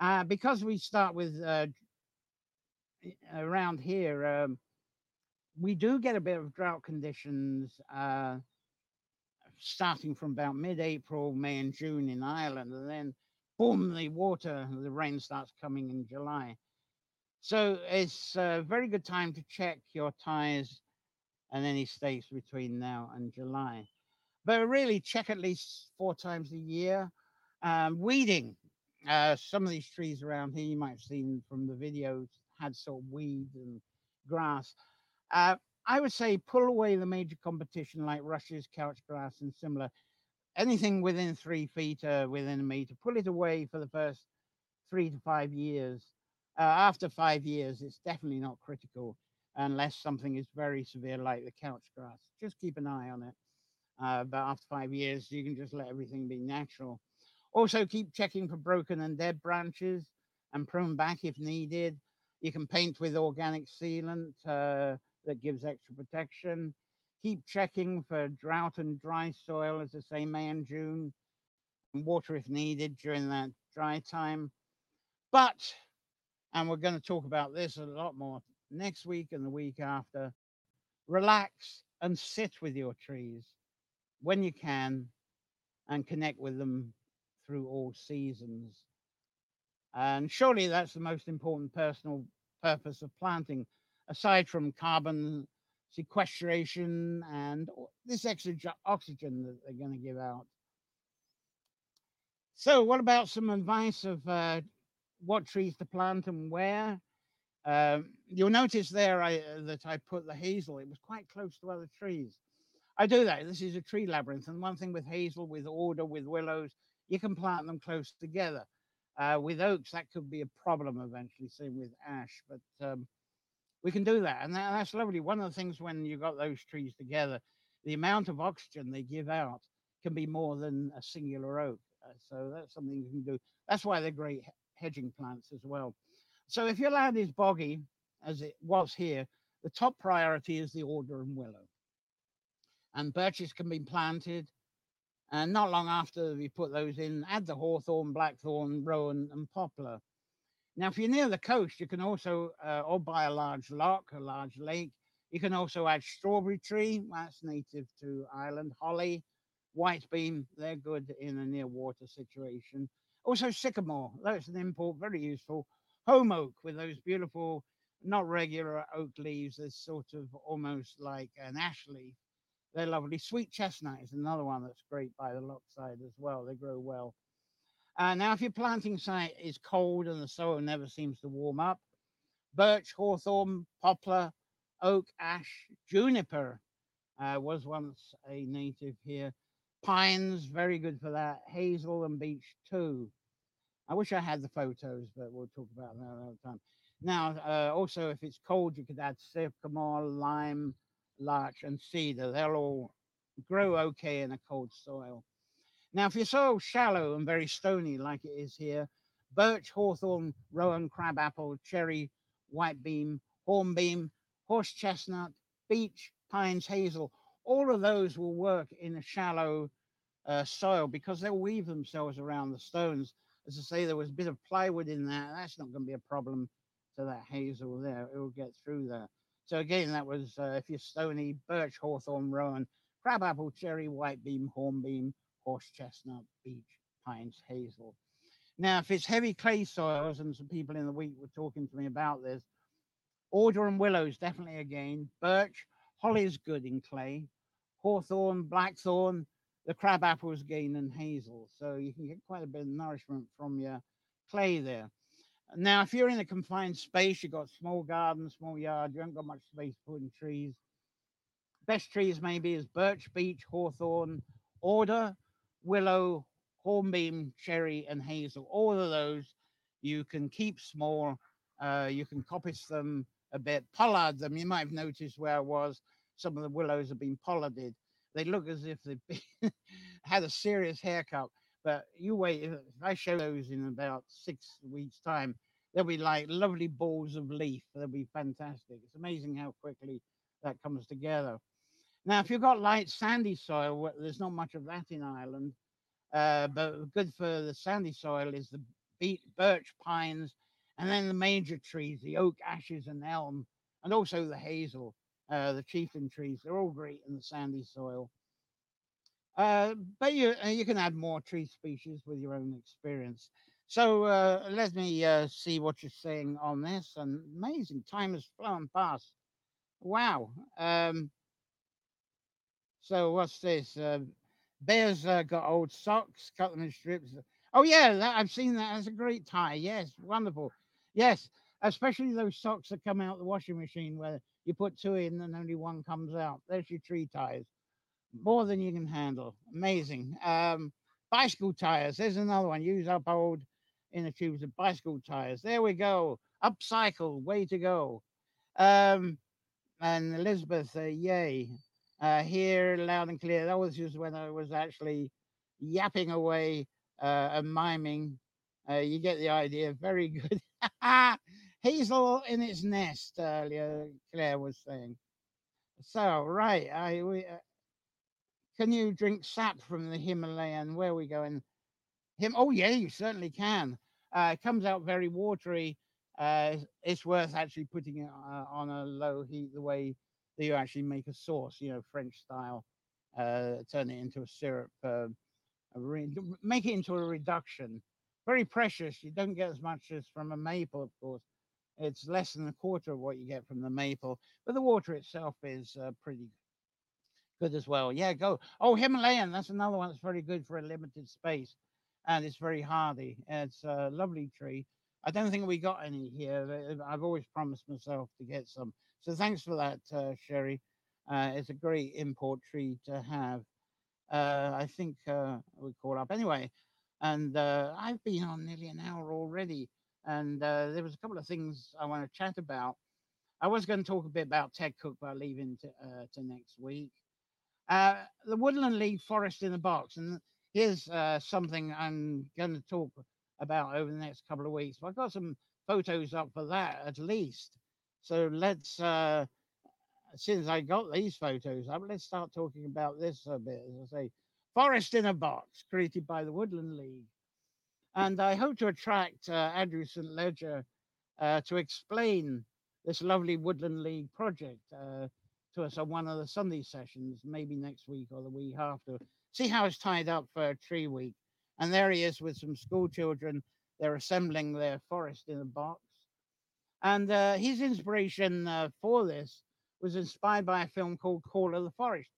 Uh, because we start with uh, around here, um, we do get a bit of drought conditions starting from about mid-April, May and June in Ireland, and then boom, the water, the rain starts coming in July. So it's a very good time to check your tires and any stakes between now and July. But really check at least four times a year. Um, weeding. Uh, some of these trees around here, you might have seen from the videos, had sort of weeds and grass. Uh, I would say pull away the major competition like rushes, couch grass, and similar. Anything within three feet, or within a meter, pull it away for the first three to five years. Uh, after five years, it's definitely not critical unless something is very severe, like the couch grass. Just keep an eye on it. Uh, but after five years, you can just let everything be natural. Also, keep checking for broken and dead branches and prune back if needed. You can paint with organic sealant. Uh, that gives extra protection. Keep checking for drought and dry soil, as I say, May and June, and water if needed during that dry time. But, and we're going to talk about this a lot more next week and the week after. Relax and sit with your trees when you can and connect with them through all seasons. And surely that's the most important personal purpose of planting, aside from carbon sequestration and this extra oxygen that they're going to give out. So, what about some advice of uh, what trees to plant and where? Um, you'll notice there I, uh, that I put the hazel. It was quite close to other trees. I do that. This is a tree labyrinth, and one thing with hazel, with alder, with willows, you can plant them close together. Uh, with oaks, that could be a problem eventually. Same with ash, but um, we can do that, and that, that's lovely. One of the things when you got those trees together, the amount of oxygen they give out can be more than a singular oak. Uh, so that's something you can do. That's why they're great hedging plants as well. So if your land is boggy, as it was here, the top priority is the alder and willow. And birches can be planted. And not long after we put those in, add the hawthorn, blackthorn, rowan, and poplar. Now, if you're near the coast, you can also, uh, or by a large loch, a large lake, you can also add strawberry tree. That's native to Ireland. Holly, white beam, they're good in a near water situation. Also sycamore, that's an import, very useful. Holm oak with those beautiful, not regular oak leaves, They're sort of almost like an ash leaf. They're lovely. Sweet chestnut is another one that's great by the loch side as well. They grow well. Uh, now, if your planting site is cold and the soil never seems to warm up, birch, hawthorn, poplar, oak, ash, juniper uh, was once a native here. Pines, very good for that. Hazel and beech too. I wish I had the photos, but we'll talk about that another time. Now, uh, also, if it's cold, you could add sycamore, lime, larch, and cedar. They'll all grow okay in a cold soil. Now, if your soil's shallow and very stony, like it is here, birch, hawthorn, rowan, crabapple, cherry, white beam, hornbeam, horse chestnut, beech, pines, hazel, all of those will work in a shallow uh, soil because they'll weave themselves around the stones as I say, there was a bit of plywood in there. That's not going to be a problem to that hazel there. It will get through there. So again, that was uh, if you're stony, birch, hawthorn, rowan, crabapple, cherry, white beam, hornbeam, horse chestnut, beech, pines, hazel. Now, if it's heavy clay soils, and some people in the week were talking to me about this, alder and willows definitely again. Birch, holly is good in clay. Hawthorn, blackthorn, the crab apples gain and hazel. So you can get quite a bit of nourishment from your clay there. Now, if you're in a confined space, you've got small garden, small yard, you haven't got much space for putting trees. Best trees maybe is birch, beech, hawthorn, alder, willow, hornbeam, cherry, and hazel. All of those you can keep small. Uh, you can coppice them a bit, pollard them. You might have noticed where I was. Some of the willows have been pollarded they look as if they've had a serious haircut. But you wait, if I show those in about six weeks' time, they'll be like lovely balls of leaf. They'll be fantastic. It's amazing how quickly that comes together. Now, if you've got light sandy soil, there's not much of that in Ireland, uh, but good for the sandy soil is the beech, birch, pines, and then the major trees, the oak, ashes, and elm, and also the hazel uh, the chieftain trees. They're all great in the sandy soil. Uh, but you uh, you can add more tree species with your own experience. So uh, let me uh, see what you're saying on this. And amazing, time has flown past. Wow. Um, so what's this? Uh, Bears uh, got old socks, cut them in strips. Oh yeah, that, I've seen that. That's a great tie. Yes, wonderful. Yes, especially those socks that come out the washing machine where you put two in and only one comes out. There's your tree tires. More than you can handle. Amazing. Um, bicycle tires. There's another one. Use up old inner tubes of bicycle tires. There we go. Upcycle. Way to go. Um, and Elizabeth, uh, yay. Uh, here, loud and clear. That was just when I was actually yapping away uh, and miming. Uh, you get the idea. Very good. Hazel in its nest earlier, Claire was saying. So, right, I we, uh, can you drink sap from the Himalayan? Where are we going? Him? Oh, yeah, you certainly can. Uh, it comes out very watery uh, it's worth actually putting it uh, on a low heat the way that you actually make a sauce, you know, French style. Uh, turn it into a syrup, uh, a re- make it into a reduction. Very precious. You don't get as much as from a maple, of course. It's less than a quarter of what you get from the maple, but the water itself is uh, pretty good as well. Yeah, go. Oh, Himalayan. That's another one that's very good for a limited space, and it's very hardy. It's a lovely tree. I don't think we got any here. I've always promised myself to get some. So thanks for that, uh, Sherry. Uh, it's a great import tree to have. Uh, I think uh, we caught up anyway, and uh, I've been on nearly an hour already, and uh, there was a couple of things I want to chat about. I was going to talk a bit about Ted Cook, but I'll leave uh, to next week. Uh, the Woodland League Forest in a Box, and here's uh, something I'm going to talk about over the next couple of weeks. I've got some photos up for that at least. So let's, uh, since I got these photos up, let's start talking about this a bit. As I say, Forest in a Box, created by the Woodland League. And I hope to attract uh, Andrew St. Leger uh, to explain this lovely Woodland League project uh, to us on one of the Sunday sessions, maybe next week or the week after. See how it's tied up for Tree Week. And there he is with some school children. They're assembling their forest in a box. And uh, his inspiration uh, for this was inspired by a film called Call of the Forest.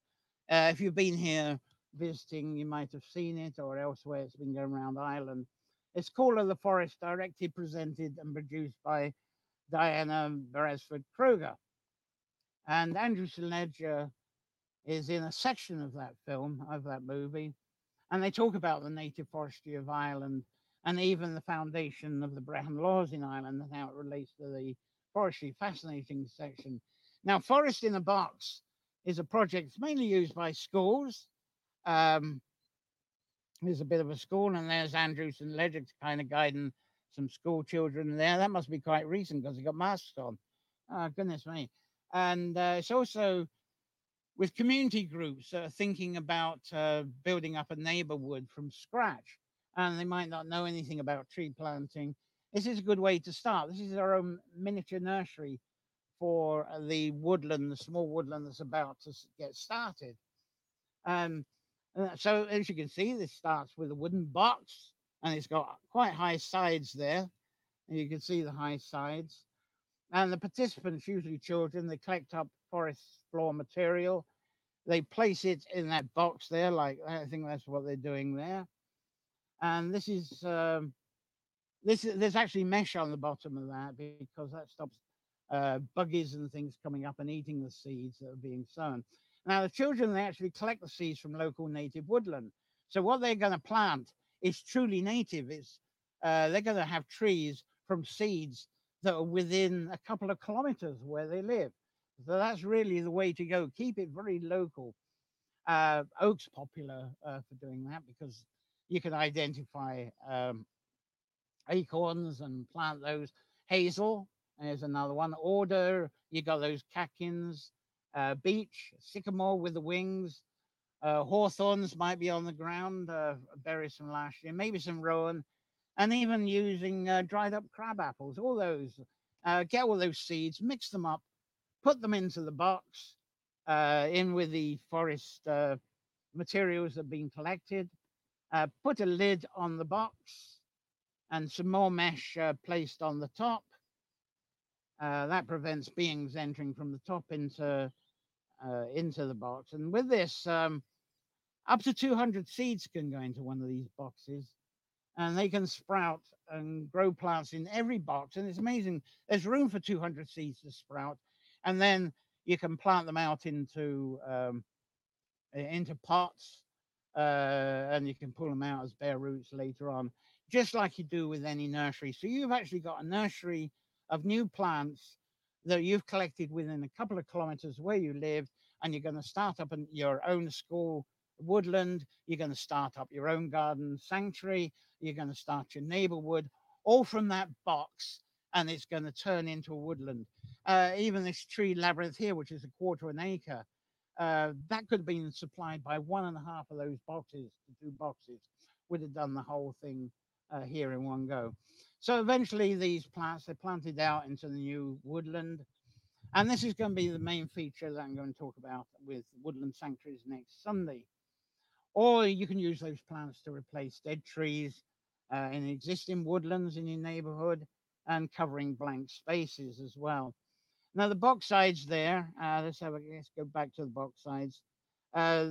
Uh, if you've been here visiting, you might have seen it, or elsewhere it's been going around Ireland. It's Call of the Forest, directed, presented, and produced by Diana Beresford Kroeger. And Andrew Leger is in a section of that film, of that movie, and they talk about the native forestry of Ireland and even the foundation of the Brehon laws in Ireland and how it relates to the forestry. Fascinating section. Now, Forest in a Box is a project mainly used by schools. Um, there's a bit of a school, and there's Andrew St. Kind of guiding some school children there. That must be quite recent because they got masks on. Oh, goodness me. And uh, it's also with community groups uh, thinking about uh, building up a neighborhood from scratch and they might not know anything about tree planting this is a good way to start. This is our own miniature nursery for uh, the woodland the small woodland that's about to get started. Um, uh, so as you can see this starts with a wooden box and it's got quite high sides there. And you can see the high sides and the participants usually children they collect up forest floor material. They place it in that box there, like I think that's what they're doing there. And this is um, this there's actually mesh on the bottom of that because that stops uh, buggies and things coming up and eating the seeds that are being sown. Now the children they actually collect the seeds from local native woodland. So what they're going to plant is truly native. It's uh, they're going to have trees from seeds that are within a couple of kilometers where they live. So that's really the way to go. Keep it very local. Uh, oak's popular uh, for doing that because you can identify um, acorns and plant those. Hazel is another one. Alder, you got those catkins. Uh, beech, sycamore with the wings. Uh, hawthorns might be on the ground, uh, berries from last year, maybe some rowan, and even using uh, dried up crab apples. All those, uh, get all those seeds, mix them up, put them into the box, uh, in with the forest uh, materials that have been collected, uh, put a lid on the box and some more mesh uh, placed on the top. That prevents beings entering from the top into, into the box. And with this, um, up to 200 seeds can go into one of these boxes and they can sprout and grow plants in every box. And it's amazing. There's room for 200 seeds to sprout and then you can plant them out into um, into pots, uh, and you can pull them out as bare roots later on, just like you do with any nursery. So you've actually got a nursery of new plants that you've collected within a couple of kilometers where you live, and you're going to start up in your own school woodland. You're going to start up your own garden sanctuary. You're going to start your neighborhood, all from that box, and it's going to turn into a woodland uh, even this tree labyrinth here, which is a quarter of an acre, uh, that could have been supplied by one and a half of those boxes, the two boxes, would have done the whole thing uh, here in one go. So eventually these plants, they're planted out into the new woodland. And this is going to be the main feature that I'm going to talk about with woodland sanctuaries next Sunday. Or you can use those plants to replace dead trees uh, in existing woodlands in your neighborhood and covering blank spaces as well. Now the box sides there, uh, let's have a, let's go back to the box sides. Uh,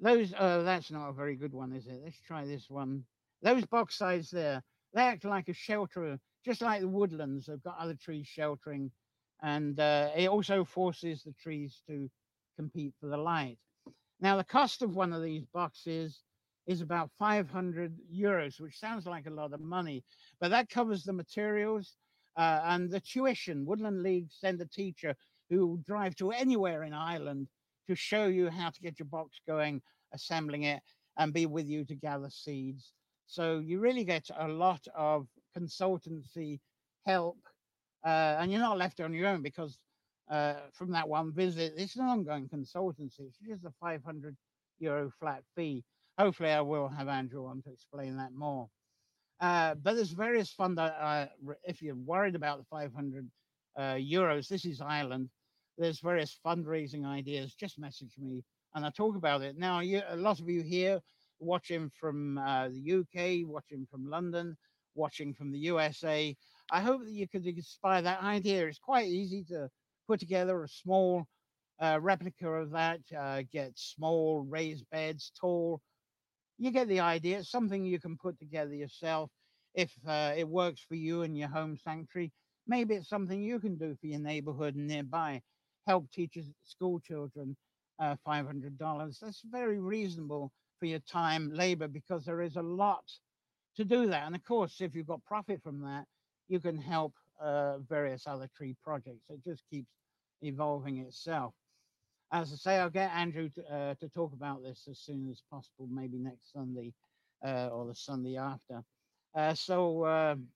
those, uh, that's not a very good one, is it? Let's try this one. Those box sides there, they act like a shelter, just like the woodlands. They've got other trees sheltering, and uh, it also forces the trees to compete for the light. Now, the cost of one of these boxes is about 500 euros, which sounds like a lot of money, but that covers the materials uh, and the tuition. Woodland League send a teacher who will drive to anywhere in Ireland to show you how to get your box going, assembling it, and be with you to gather seeds. So you really get a lot of consultancy help, uh, and you're not left on your own because uh, from that one visit, it's an ongoing consultancy. It's just a 500 euro flat fee. Hopefully, I will have Andrew on to explain that more. Uh, but there's various fund. Uh, if you're worried about the 500 uh, euros, this is Ireland. There's various fundraising ideas. Just message me and I'll talk about it. Now, you, a lot of you here watching from uh, the UK, watching from London, watching from the USA. I hope that you could inspire that idea. It's quite easy to put together a small uh, replica of that, uh, get small raised beds, tall. You get the idea. It's something you can put together yourself if uh, it works for you and your home sanctuary. Maybe it's something you can do for your neighborhood and nearby. Help teachers, school children, uh, $500. That's very reasonable for your time, labor, because there is a lot to do that. And of course, if you've got profit from that, you can help uh, various other tree projects. It just keeps evolving itself. As I say, I'll get Andrew to, uh, to talk about this as soon as possible, maybe next Sunday uh, or the Sunday after. Uh, so, um,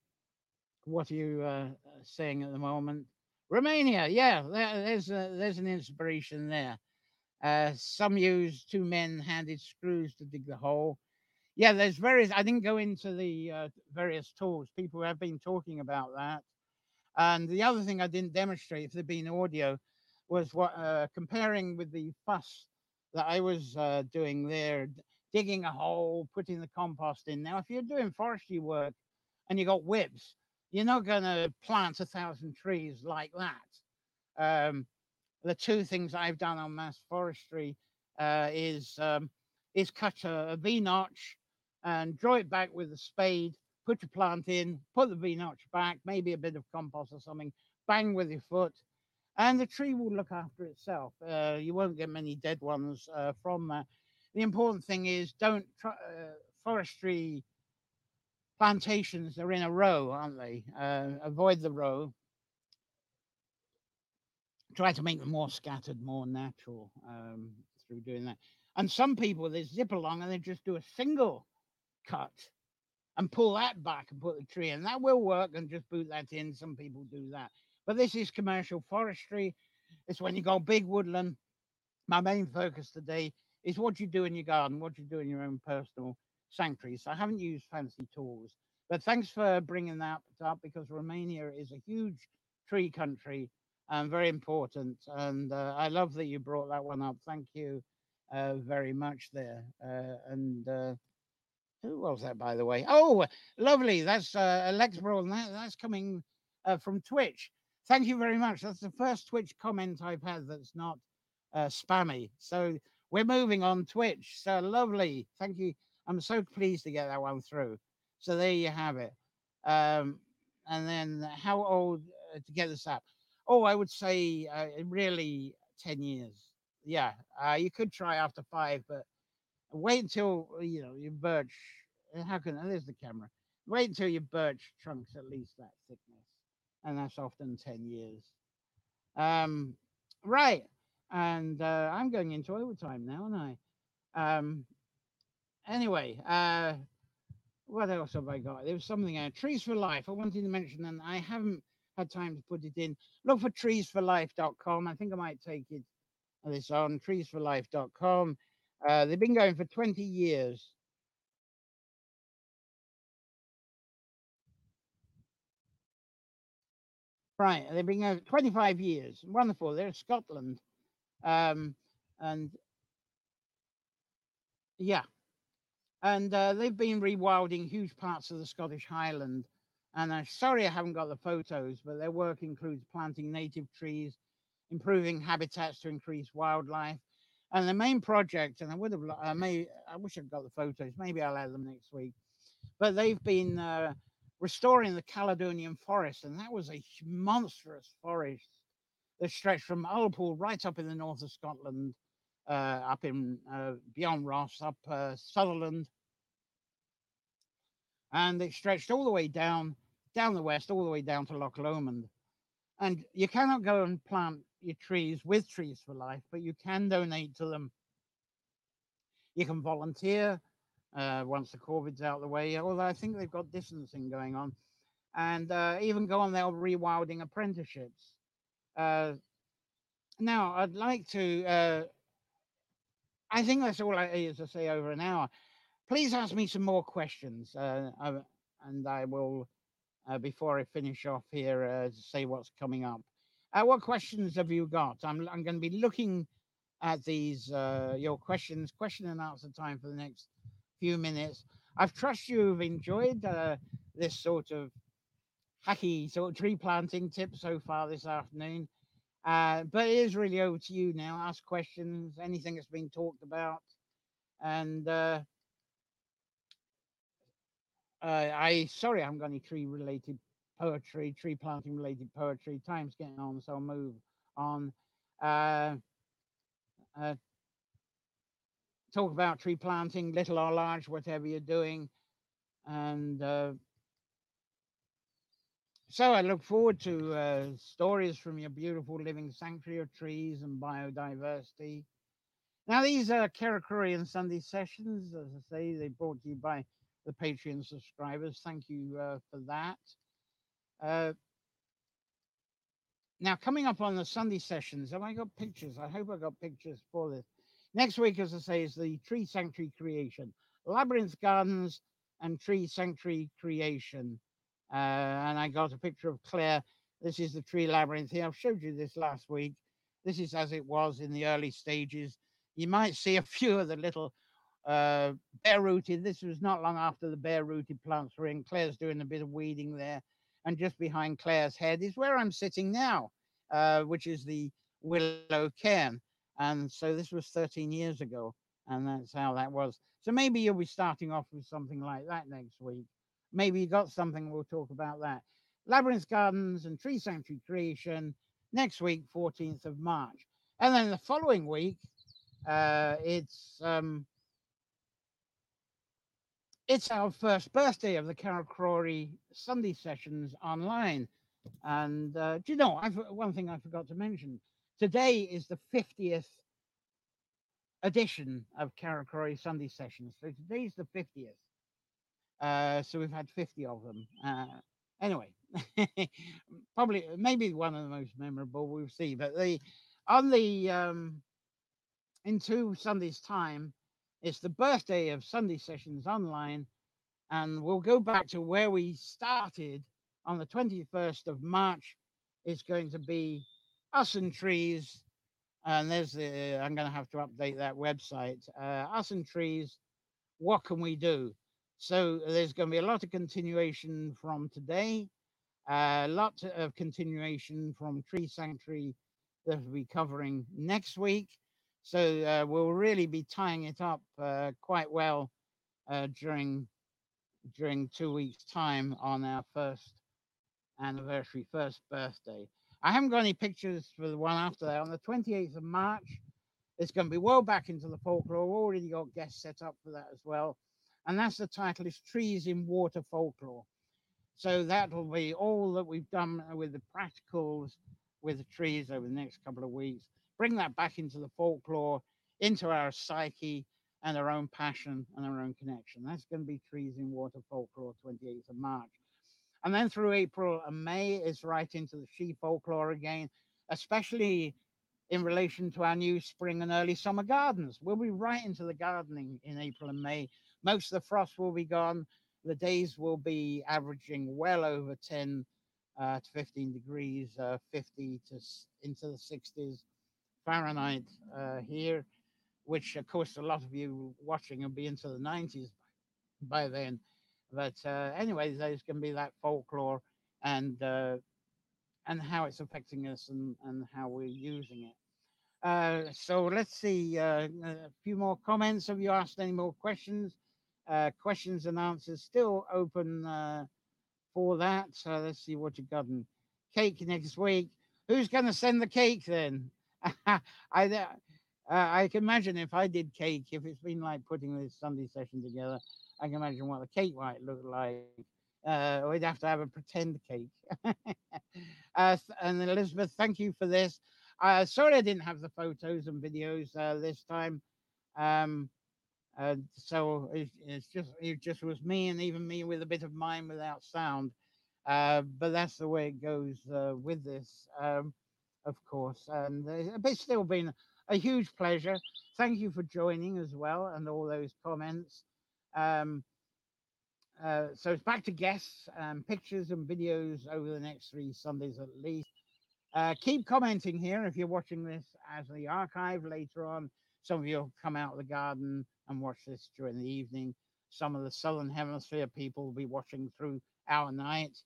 what are you uh, saying at the moment? Romania, yeah, there, there's a, there's an inspiration there. Uh, some use two men handed screws to dig the hole. Yeah, there's various. I didn't go into the uh, various tools. People have been talking about that. And the other thing I didn't demonstrate, if there'd been audio, was what uh, comparing with the fuss that I was uh, doing there, digging a hole, putting the compost in. Now, if you're doing forestry work and you got whips, you're not going to plant a thousand trees like that. Um, the two things I've done on mass forestry uh, is um, is cut a, a V notch and draw it back with a spade, put your plant in, put the V notch back, maybe a bit of compost or something, bang with your foot, and the tree will look after itself. Uh, you won't get many dead ones uh, from that. The important thing is don't try, uh, forestry plantations are in a row, aren't they? Uh, avoid the row try to make them more scattered, more natural um, through doing that. And some people they zip along and they just do a single cut and pull that back and put the tree in. That will work and just boot that in. Some people do that. But this is commercial forestry. It's when you go big woodland. My main focus today is what you do in your garden, what you do in your own personal sanctuary. So I haven't used fancy tools. But thanks for bringing that up because Romania is a huge tree country and very important. And uh, I love that you brought that one up. Thank you uh, very much there. Uh, and uh, who was that, by the way? Oh, lovely. That's uh, Alex Brawl. That, that's coming uh, from Twitch. Thank you very much. That's the first Twitch comment I've had that's not uh, spammy. So we're moving on Twitch. So lovely. Thank you. I'm so pleased to get that one through. So there you have it. Um, and then how old to get this up? Oh, I would say uh, really 10 years. Yeah, uh, you could try after five, but wait until, uh, you know, your birch. Uh, how can, there's the camera. Wait until your birch trunk's at least that thickness. And that's often 10 years. Um, right. And uh, I'm going into overtime now, aren't I? Um, anyway, uh, what else have I got? There was something, uh, Trees for Life. I wanted to mention, and I haven't had time to put it in. Look for treesforlife.com. I think I might take it this on treesforlife.com. Uh, they've been going for 20 years. Right, they've been going 25 years. Wonderful. They're in Scotland. Um, and yeah, and uh, they've been rewilding huge parts of the Scottish Highland. And I'm sorry I haven't got the photos, but their work includes planting native trees, improving habitats to increase wildlife, and the main project, and I would have, I may, I wish I'd got the photos. Maybe I'll add them next week. But they've been uh, restoring the Caledonian forest, and that was a monstrous forest that stretched from Ullapool right up in the north of Scotland, uh, up in uh, beyond Ross, up uh, Sutherland, and it stretched all the way down, down the west, all the way down to Loch Lomond. And you cannot go and plant your trees with Trees for Life, but you can donate to them. You can volunteer uh, once the COVID's out of the way, although I think they've got distancing going on, and uh, even go on their rewilding apprenticeships. Uh, now, I'd like to, uh, I think that's all I is to say over an hour. Please ask me some more questions, uh, and I will, uh, before I finish off here, say what's coming up. What questions have you got? I'm, I'm going to be looking at these, your questions, question and answer time for the next few minutes. I've trust you've enjoyed uh, this sort of hacky sort of tree planting tip so far this afternoon. Uh, but it is really over to you now. Ask questions, anything that's been talked about. And uh, uh, I, sorry, I haven't got any tree related poetry, tree planting related poetry. Time's getting on, so I'll move on. Uh, uh, talk about tree planting, little or large, whatever you're doing. And uh, so I look forward to uh, stories from your beautiful living sanctuary of trees and biodiversity. Now, these are Carrowcrory Sunday sessions. As I say, they're brought to you by the Patreon subscribers. Thank you uh, for that. Uh, now, coming up on the Sunday sessions, have I got pictures? I hope I got pictures for this. Next week, as I say, is the tree sanctuary creation, labyrinth gardens and tree sanctuary creation. Uh, and I got a picture of Claire. This is the tree labyrinth here. I've showed you this last week. This is as it was in the early stages. You might see a few of the little uh, bare rooted. This was not long after the bare rooted plants were in. Claire's doing a bit of weeding there. And just behind Claire's head is where I'm sitting now, uh, which is the willow cairn. And so this was 13 years ago, and that's how that was. So maybe you'll be starting off with something like that next week. Maybe you got something, we'll talk about that. Labyrinth Gardens and Tree Sanctuary Creation next week, 14th of March. And then the following week, uh, it's um, it's our first birthday of the Carrick Sunday sessions online. And uh, do you know, I've, one thing I forgot to mention Today is the 50th edition of Carrowcrory Sunday Sessions. So today's the 50th. Uh, so we've had 50 of them. Uh, anyway, probably maybe one of the most memorable we'll see. But the on the um, in two Sundays' time, it's the birthday of Sunday Sessions Online, and we'll go back to where we started. On the 21st of March. It's going to be us and trees and there's the i'm going to have to update that website. Uh, us and trees what can we do? So there's going to be a lot of continuation from today a uh, lot of continuation from tree sanctuary that we'll be covering next week so uh, we'll really be tying it up uh, quite well uh, during during two weeks time on our first anniversary first birthday I haven't got any pictures for the one after that. On the 28th of March, it's going to be well back into the folklore. We've already got guests set up for that as well. And that's the title is Trees in Water Folklore. So that will be all that we've done with the practicals with the trees over the next couple of weeks. Bring that back into the folklore, into our psyche and our own passion and our own connection. That's going to be Trees in Water Folklore, 28th of March. And then through April and May is right into the she folklore again, especially in relation to our new spring and early summer gardens. We'll be right into the gardening in April and May. Most of the frost will be gone. The days will be averaging well over 10 uh, to 15 degrees, uh, 50 to into the 60s Fahrenheit uh, here, which of course a lot of you watching will be into the 90s by then. But uh, anyway, there's going to be that folklore and uh, and how it's affecting us and, and how we're using it. Uh, so let's see uh, a few more comments. Have you asked any more questions? Uh, questions and answers still open uh, for that. So let's see what you got. in cake next week. Who's going to send the cake then? I uh, I can imagine if I did cake, if it's been like putting this Sunday session together, I can imagine what the cake might look like. Uh, we'd have to have a pretend cake. uh, and Elizabeth, thank you for this. Uh, sorry I didn't have the photos and videos uh, this time. Um, uh, so it, it's just it just was me and even me with a bit of mine without sound. Uh, but that's the way it goes with this, um, of course. And uh, it's still been a huge pleasure. Thank you for joining as well and all those comments. Um, uh, so it's back to guests, um, pictures and videos over the next three Sundays at least. Uh, keep commenting here if you're watching this as the archive later on. Some of you will come out of the garden and watch this during the evening. Some of the Southern Hemisphere people will be watching through our night.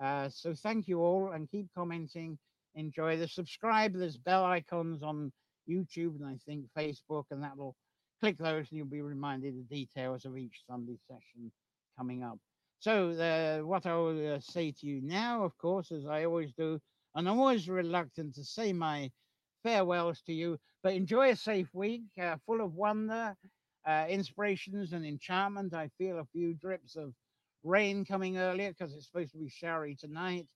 Uh, so thank you all and keep commenting. Enjoy the subscribe. There's bell icons on YouTube and I think Facebook, and that will click those and you'll be reminded the details of each Sunday session coming up. So, what I will uh, say to you now, of course, as I always do, and I'm always reluctant to say my farewells to you, but enjoy a safe week uh, full of wonder, uh, inspirations, and enchantment. I feel a few drips of rain coming earlier because it's supposed to be showery tonight.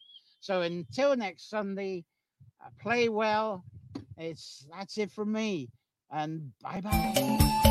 So, until next Sunday, uh, play well. It's that's it from me, and bye bye.